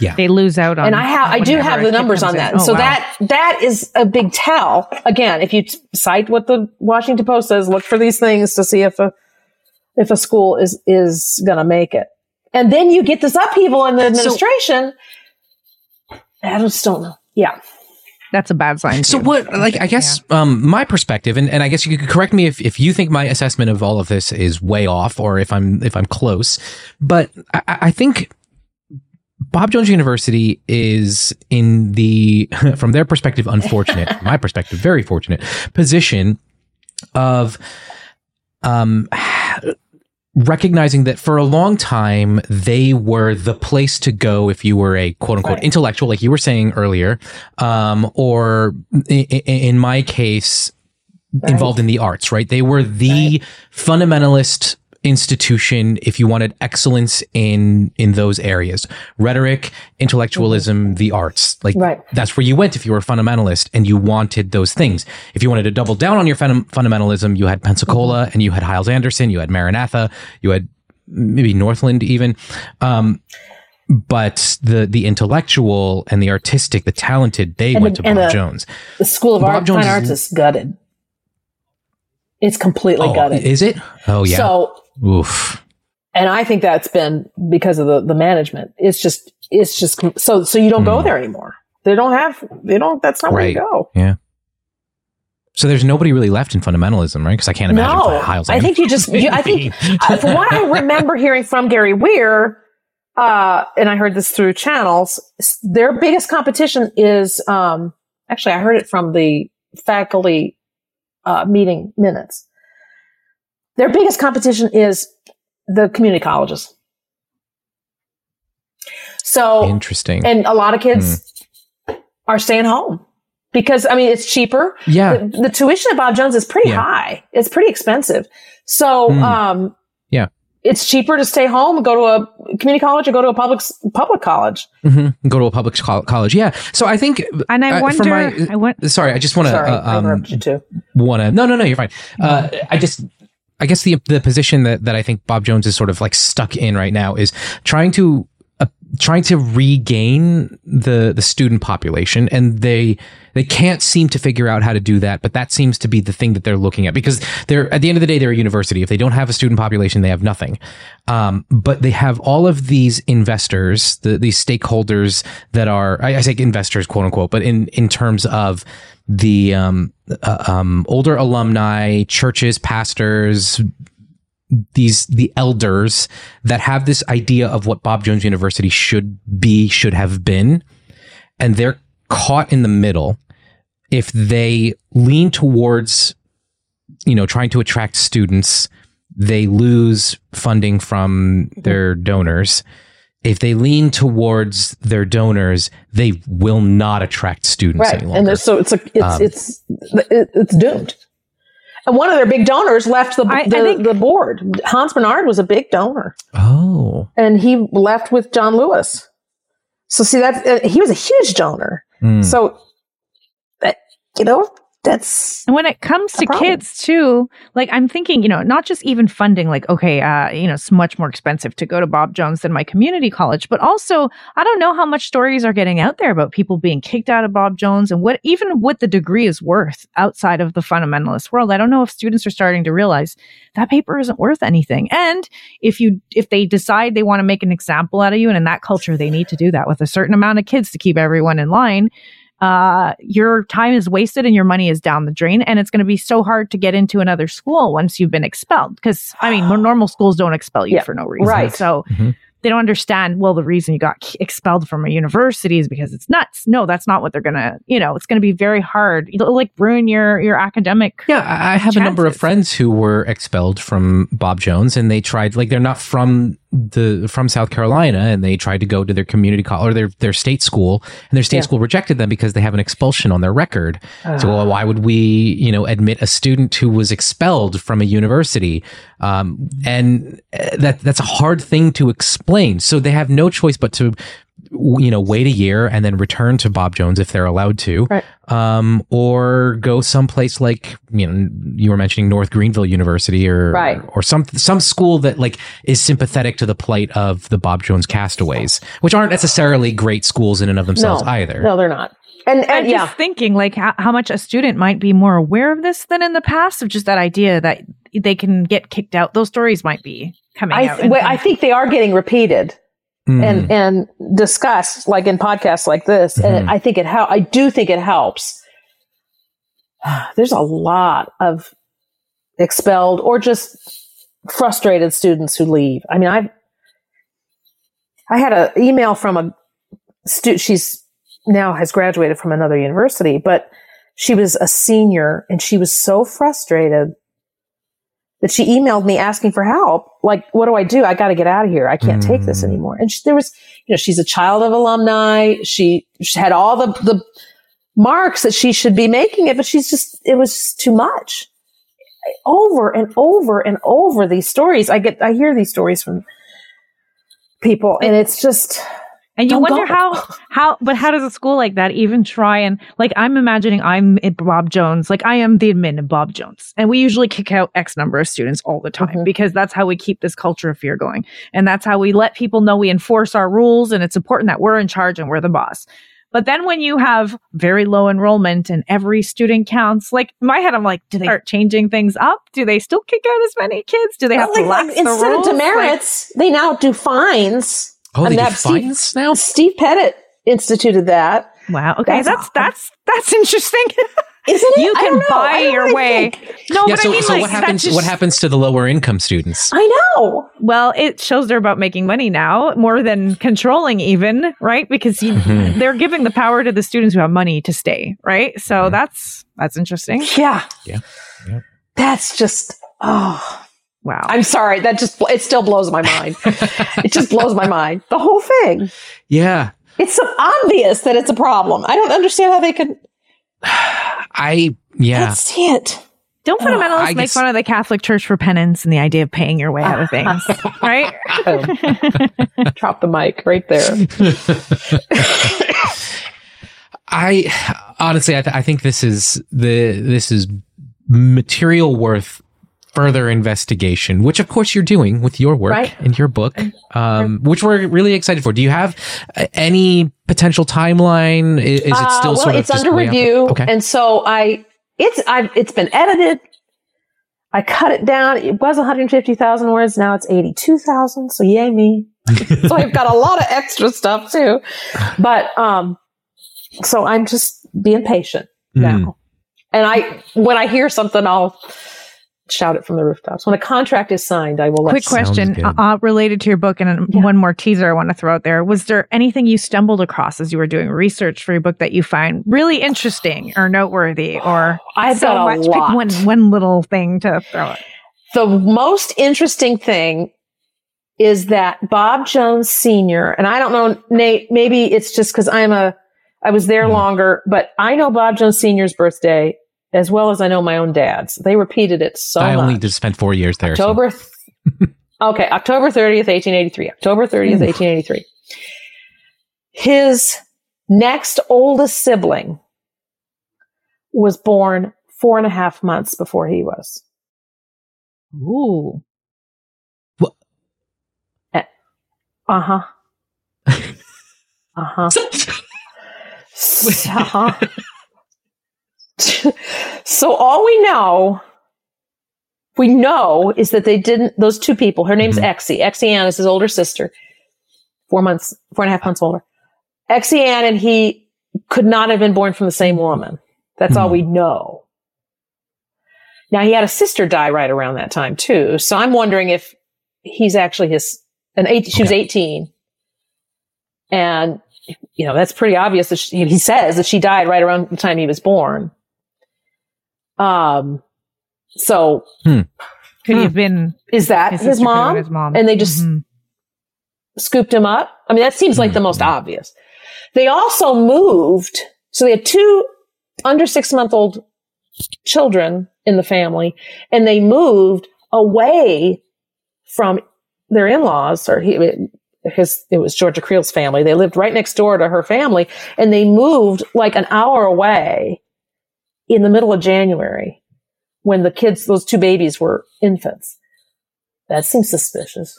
Hmm They lose out on. And I have, I do have the numbers on that. Oh, so wow. that, that is a big tell. Again, if you t- cite what the Washington Post says, look for these things to see if a, if a school is, is going to make it. And then you get this upheaval in the administration. I just don't know. Yeah. that's a bad sign. So what? Like, I guess um, my perspective, and, and I guess you could correct me if, if you think my assessment of all of this is way off, or if I'm if I'm close. But I, I think Bob Jones University is in the, from their perspective, unfortunate, my perspective, very fortunate position of um, recognizing that for a long time they were the place to go if you were a quote unquote Right. intellectual, like you were saying earlier, um, or i- i- in my case, involved in the arts, right? They were the fundamentalist institution if you wanted excellence in in those areas. Rhetoric intellectualism the arts. Like Right. that's where you went if you were a fundamentalist and you wanted those things. If you wanted to double down on your fun- fundamentalism you had pensacola and you had hyles anderson you had maranatha you had maybe northland even. Um but the the intellectual and the artistic the talented they And went the- to bob the- jones. The School of Bob Art, Jones Fine is- Arts is gutted. It's completely oh, gutted. is it? Oh yeah. So, oof and I think that's been because of the, the management. It's just, it's just, so, so you don't go Hmm. there anymore. They don't have, they don't, that's not where you go. Yeah. So there's nobody really left in fundamentalism, right? Because I can't imagine No, Hyles. I think you just, you, I think, uh, from what I remember hearing from Gary Weier, uh, and I heard this through channels, their biggest competition is, um, actually, I heard it from the faculty, uh, meeting minutes. Their biggest competition is the community colleges. So, interesting. and a lot of kids are staying home because, I mean, it's cheaper yeah. the, the tuition at Bob Jones is pretty Yeah. high. It's pretty expensive. So, Hmm. um, Yeah. it's cheaper to stay home and go to a community college or go to a public public college. hmm Go to a public col- college. Yeah. So I think. And I uh, wonder, my- I went, Sorry, I just want to. Sorry, Uh, I um, interrupted you too. want to. No, no, no. You're fine. Uh, I just. I guess the the position that, that I think Bob Jones is sort of like stuck in right now is trying to trying to regain the the student population, and they they can't seem to figure out how to do that. But that seems to be the thing that they're looking at because they're at the end of the day they're a university. If they don't have a student population, they have nothing. Um, but they have all of these investors, the, these stakeholders that are I, I say investors, quote unquote, but in in terms of the um, uh, um, older alumni, churches, pastors, these the elders that have this idea of what Bob Jones University should be, should have been, and they're caught in the middle. If they lean towards, you know, trying to attract students, they lose funding from their donors. If they lean towards their donors, they will not attract students Right. any longer. And so it's a, it's, Um, it's, it's doomed. And one of their big donors left the, I- I the, think- the board. Hans Bernard was a big donor oh, and he left with John Lewis. So see that uh, he was a huge donor. Hmm. So, that, you know, that's And when it comes to problem. kids too, like I'm thinking, you know, not just even funding, like, okay, uh, you know, it's much more expensive to go to Bob Jones than my community college, but also I don't know how much stories are getting out there about people being kicked out of Bob Jones and what even what the degree is worth outside of the fundamentalist world. I don't know if students are starting to realize that paper isn't worth anything. And if you if they decide they want to make an example out of you and in that culture they need to do that with a certain amount of kids to keep everyone in line, uh, your time is wasted and your money is down the drain. And it's going to be so hard to get into another school once you've been expelled. Because, I mean, normal schools don't expel you Yeah, for no reason. right. So Mhm. they don't understand, well, the reason you got expelled from a university is because it's nuts. No, that's not what they're going to, you know, it's going to be very hard. It'll like ruin your, your academic. Yeah, I I have a number of friends who were expelled from Bob Jones, and they tried like they're not from the from South Carolina, and they tried to go to their community college or their their state school, and their state Yeah. school rejected them because they have an expulsion on their record. so, well, why would we, you know, admit a student who was expelled from a university? Um, and uh, that that's a hard thing to explain. So they have no choice but to you know wait a year and then return to Bob Jones if they're allowed to Right. um, or go someplace like you know you were mentioning North Greenville University or Right. or some some school that like is sympathetic to the plight of the Bob Jones castaways, which aren't necessarily great schools in and of themselves no, either. No, they're not. And, I'm and yeah, just thinking like how, how much a student might be more aware of this than in the past of just that idea that they can get kicked out. Those stories might be coming I, out. th- and- well, I think they are getting repeated Mm. and and discussed like in podcasts like this. Mhm. And I think it hel- I do think it helps. There's a lot of expelled or just frustrated students who leave. I mean, I've I had an email from a student. She's now has graduated from another university, but she was a senior and she was so frustrated that she emailed me asking for help. Like, what do I do? I got to get out of here. I can't take this Mm. anymore. And she, there was, you know, she's a child of alumni. She, she had all the, the marks that she should be making it, but she's just, it was just too much. over and over and over these stories. I get, I hear these stories from people and it's just, And you Don't wonder go. how how but how does a school like that even try and like I'm imagining I'm Bob Jones, like I am the admin of Bob Jones. And we usually kick out X number of students all the time Mhm. because that's how we keep this culture of fear going. And that's how we let people know we enforce our rules and it's important that we're in charge and we're the boss. But then when you have very low enrollment and every student counts, like in my head, I'm like, do they start changing things up? Do they still kick out as many kids? Do they have to like, like, the instead rules? of Like- demerits, they now do fines. Oh, And they do that Steve- now? Steve Pettit instituted that. wow. Okay. That's That's that's that's interesting. Isn't it? you can buy your really way. think. No, yeah, but so, I mean, so like, what happens just- what happens to the lower income students? I know. Well, it shows they're about making money now more than controlling, even right? Because you, Mhm. they're giving the power to the students who have money to stay, right? So that's that's interesting. Yeah. Yeah. Yeah. That's just, oh, Wow. I'm sorry. That just, it still blows my mind. it just blows my mind. The whole thing. Yeah. It's so obvious that it's a problem. I don't understand how they could I yeah. not see it. Don't fundamentalists I make guess- fun of the Catholic Church for penance and the idea of paying your way out of things, right? Drop the mic right there. I honestly, I, th- I think this is the this is material worth further investigation, which of course you're doing with your work Right. and your book, um, which we're really excited for. Do you have uh, any potential timeline? I- Is, it Uh, still well, sort of it's under review? Okay. and so I it's I've it's been edited. I cut it down. It was 150,000 words. Now it's 82,000. So yay me. so I've got a lot of extra stuff too. But um, so I'm just being patient Hmm. now. And I when I hear something, I'll shout it from the rooftops. When a contract is signed, I will Quick you question uh, related to your book, and Yeah. one more teaser I want to throw out there. Was there anything you stumbled across as you were doing research for your book that you find really interesting or noteworthy, or I've so got a much? Pick one one little thing to throw it. the most interesting thing is that Bob Jones Sr., and I don't know, Nate, maybe it's just because I'm a, I was there longer, but I know Bob Jones Sr.'s birthday as well as I know my own dad's. They repeated it so I only much. just spent four years there. so- October, th- okay, October 30th, 1883. October 30th, Hmm. 1883. His next oldest sibling was born four and a half months before he was. Ooh, Uh huh. uh huh. uh-huh. so all we know, we know is that they didn't. Those two people. Her name's Mhm. Exie. Exie Ann is his older sister, four months, four and a half months older. Exie Ann and he could not have been born from the same woman. That's all Hmm. we know. Now he had a sister die right around that time too. So I'm wondering if he's actually his an eight. She was 18, and you know that's pretty obvious. That she, he says that she died right around the time he was born. Um. So could he have been is that his, his, sister could have been mom? His mom, And they just Mhm. scooped him up. I mean, that seems like the most Mhm. obvious. They also moved. So they had two under six month old children in the family and they moved away from their in-laws or he, his, it was Georgia Creel's family. They lived right next door to her family and they moved like an hour away in the middle of January when the kids, those two babies were infants. That seems suspicious.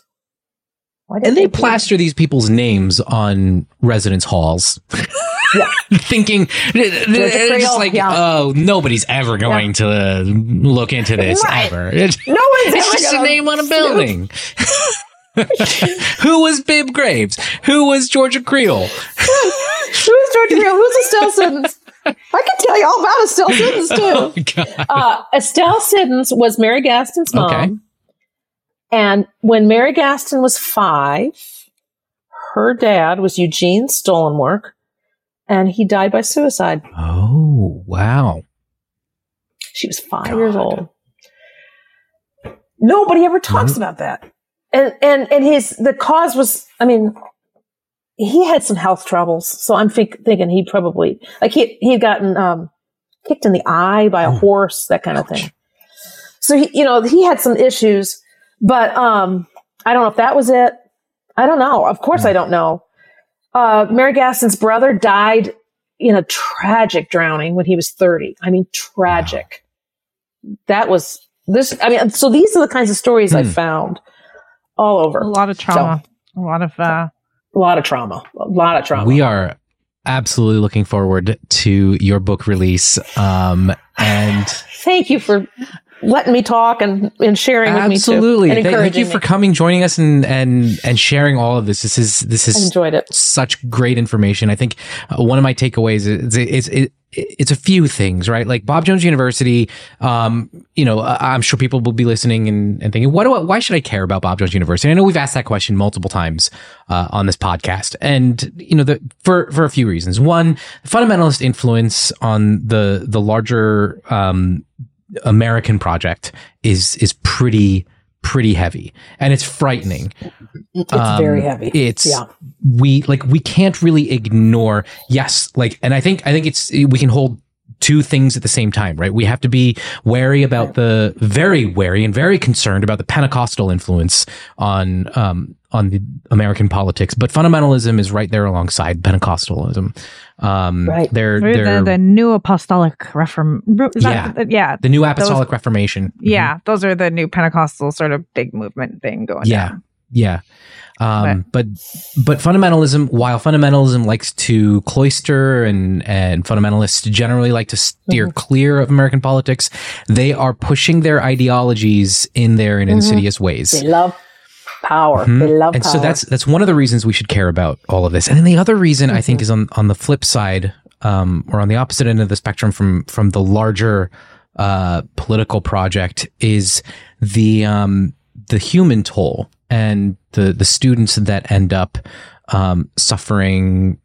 And they that? plaster these people's names on residence halls. Yeah. Thinking, just like, yeah. oh, nobody's ever going to look into this Right. ever. It's, No one's it's ever just a name on a building. Who was Bibb Graves? Who was Georgia Creole? Who's Georgia Creel? Who's Estelle Siddons? I can tell you all about Estelle Siddons Oh, too. God. Uh, Estelle Siddons was Mary Gaston's mom. Okay. And when Mary Gaston was five, her dad was Eugene Stollenwerck, and he died by suicide. Oh, wow. She was five God. years old. Nobody ever talks Mhm. about that. And and and his the cause was, I mean, he had some health troubles. So I'm think, thinking he probably like he he had gotten um, kicked in the eye by a Oh. horse, that kind of thing. So he, you know, he had some issues, but um, I don't know if that was it. I don't know. Of course, I don't know. Uh, Mary Gaston's brother died in a tragic drowning when he was 30. I mean, tragic. That was this. I mean, so these are the kinds of stories I Hmm. found all over. A lot of trauma. a lot of uh A lot of trauma. A lot of trauma. We are absolutely looking forward to your book release. Um, and Thank you for letting me talk and, and sharing with absolutely, me too. And Thank- you for me. coming, joining us, and and and sharing all of this. This is this I is enjoyed it. such great information. I think uh, one of my takeaways is it's it, it's a few things, right? Like Bob Jones University. Um, you know, I- I'm sure people will be listening and, and thinking, what do I, why should I care about Bob Jones University? I know we've asked that question multiple times uh, on this podcast, and you know, the, for for a few reasons. One, fundamentalist influence on the the larger um, American project is is pretty pretty heavy, and it's frightening. It's Um, very heavy. It's yeah. we like we can't really ignore yes like and I think I think it's we can hold two things at the same time right we have to be wary about the very wary and very concerned about the Pentecostal influence on um on the American politics but fundamentalism is right there alongside Pentecostalism um Right. they're they're the, the new apostolic reform is Yeah. that, yeah the new apostolic reformation yeah those are the new pentecostal sort of big movement thing going on. Yeah. down. Yeah. Um, but but fundamentalism, while fundamentalism likes to cloister and and fundamentalists generally like to steer Mm-hmm. clear of American politics, they are pushing their ideologies in there in insidious ways. They love power. Mhm. They love and power. so that's that's one of the reasons we should care about all of this. And then the other reason I Mm-hmm. think is on on the flip side, um, or on the opposite end of the spectrum from from the larger uh, political project is the um, the human toll and the the students that end up um, suffering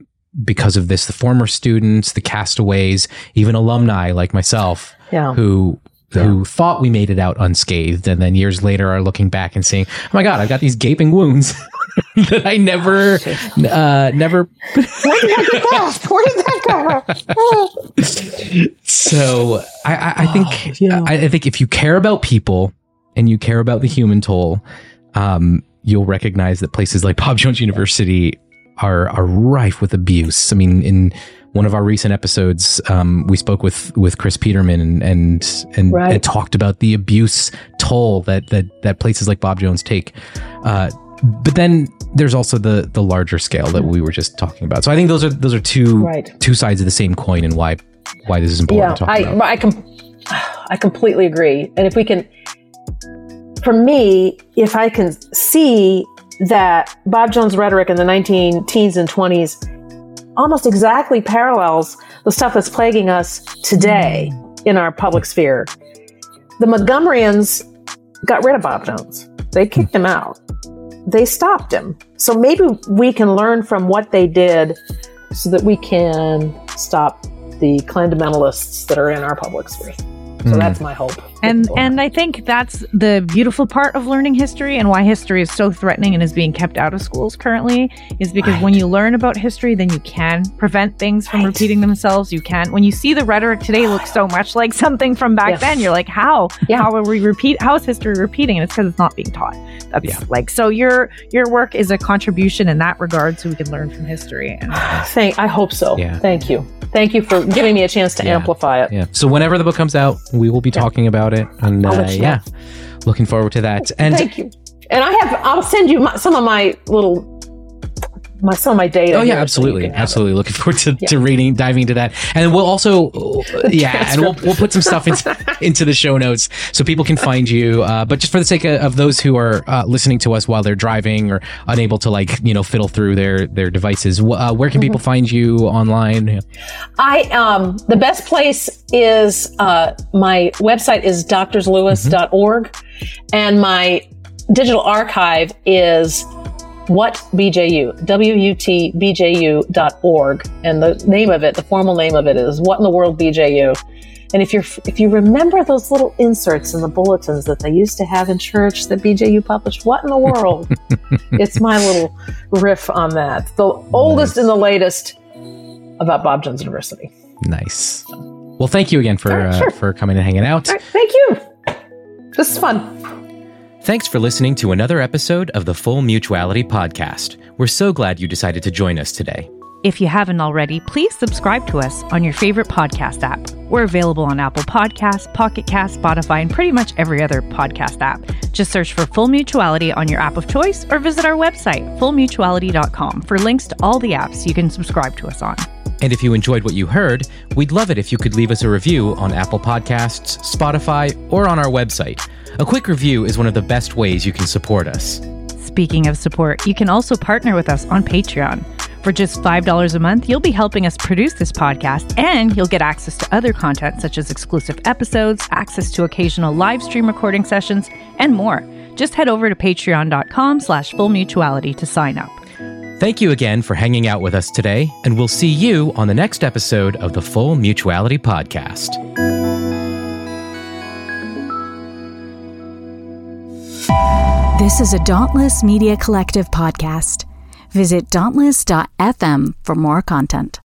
because of this. The former students, the castaways, even alumni like myself yeah. who who thought we made it out unscathed and then years later are looking back and saying oh my god i've got these gaping wounds that i never uh never Where did that go? Where did that go? so i i, I think Oh, yeah. I, I think if you care about people and you care about the human toll um you'll recognize that places like bob jones university are are rife with abuse i mean in one of our recent episodes, um, we spoke with with Chris Peterman and and and, Right. and talked about the abuse toll that that that places like Bob Jones take. Uh, but then there's also the the larger scale that we were just talking about. So I think those are those are two Right. two sides of the same coin, and why why this is important yeah, to talk I, about. I, com- I completely agree. And if we can, for me, if I can see that Bob Jones rhetoric in the 19 teens and 20s almost exactly parallels the stuff that's plaguing us today in our public sphere. The Montgomeryans got rid of Bob Jones. They kicked him out. They stopped him. So maybe we can learn from what they did so that we can stop the fundamentalists that are in our public sphere. So Mm. that's my hope. and and I think that's the beautiful part of learning history and why history is so threatening and is being kept out of schools currently is because when you learn about history then you can prevent things from Right. repeating themselves you can when you see the rhetoric today look so much like something from back Yeah. then you're like how Yeah. how are we repeat how is history repeating and it's because it's not being taught that's Yeah. like so your your work is a contribution in that regard so we can learn from history and Thank, I hope so. Yeah. Thank you. Thank you for giving me a chance to Yeah. amplify it. yeah. So whenever the book comes out, we will be talking about it, and uh, yeah, looking forward to that. And Thank you. And I have, I'll send you my, some of my little, my some of my data. Oh yeah, here so absolutely, absolutely. Looking forward to, Yeah. to reading, diving into that, and we'll also, yeah, and we'll we'll put some stuff into, into the show notes so people can find you. Uh, but just for the sake of, of those who are uh, listening to us while they're driving or unable to like you know fiddle through their their devices, uh, where can people find you online? I um the best place is uh my website is doctorslewis.org and my digital archive is what bju w-u-t bju.org and the name of it the formal name of it is what in the world bju and if you're if you remember those little inserts in the bulletins that they used to have in church that bju published what in the world it's my little riff on that the oldest and the latest about bob jones university Nice. Well, thank you again for right, uh, sure. for coming and hanging out. Right, thank you This is fun. Thanks for listening to another episode of the Full Mutuality Podcast. We're so glad you decided to join us today. If you haven't already, please subscribe to us on your favorite podcast app. We're available on Apple Podcasts, Pocket Cast, Spotify, and pretty much every other podcast app. Just search for Full Mutuality on your app of choice or visit our website, fullmutuality.com, for links to all the apps you can subscribe to us on. And if you enjoyed what you heard, we'd love it if you could leave us a review on Apple Podcasts, Spotify, or on our website. A quick review is one of the best ways you can support us. Speaking of support, you can also partner with us on Patreon. For just $5 a month, you'll be helping us produce this podcast and you'll get access to other content such as exclusive episodes, access to occasional live stream recording sessions, and more. Just head over to patreon.com slash fullmutuality to sign up. Thank you again for hanging out with us today, and we'll see you on the next episode of the Full Mutuality Podcast. This is a Dauntless Media Collective podcast. Visit dauntless.fm for more content.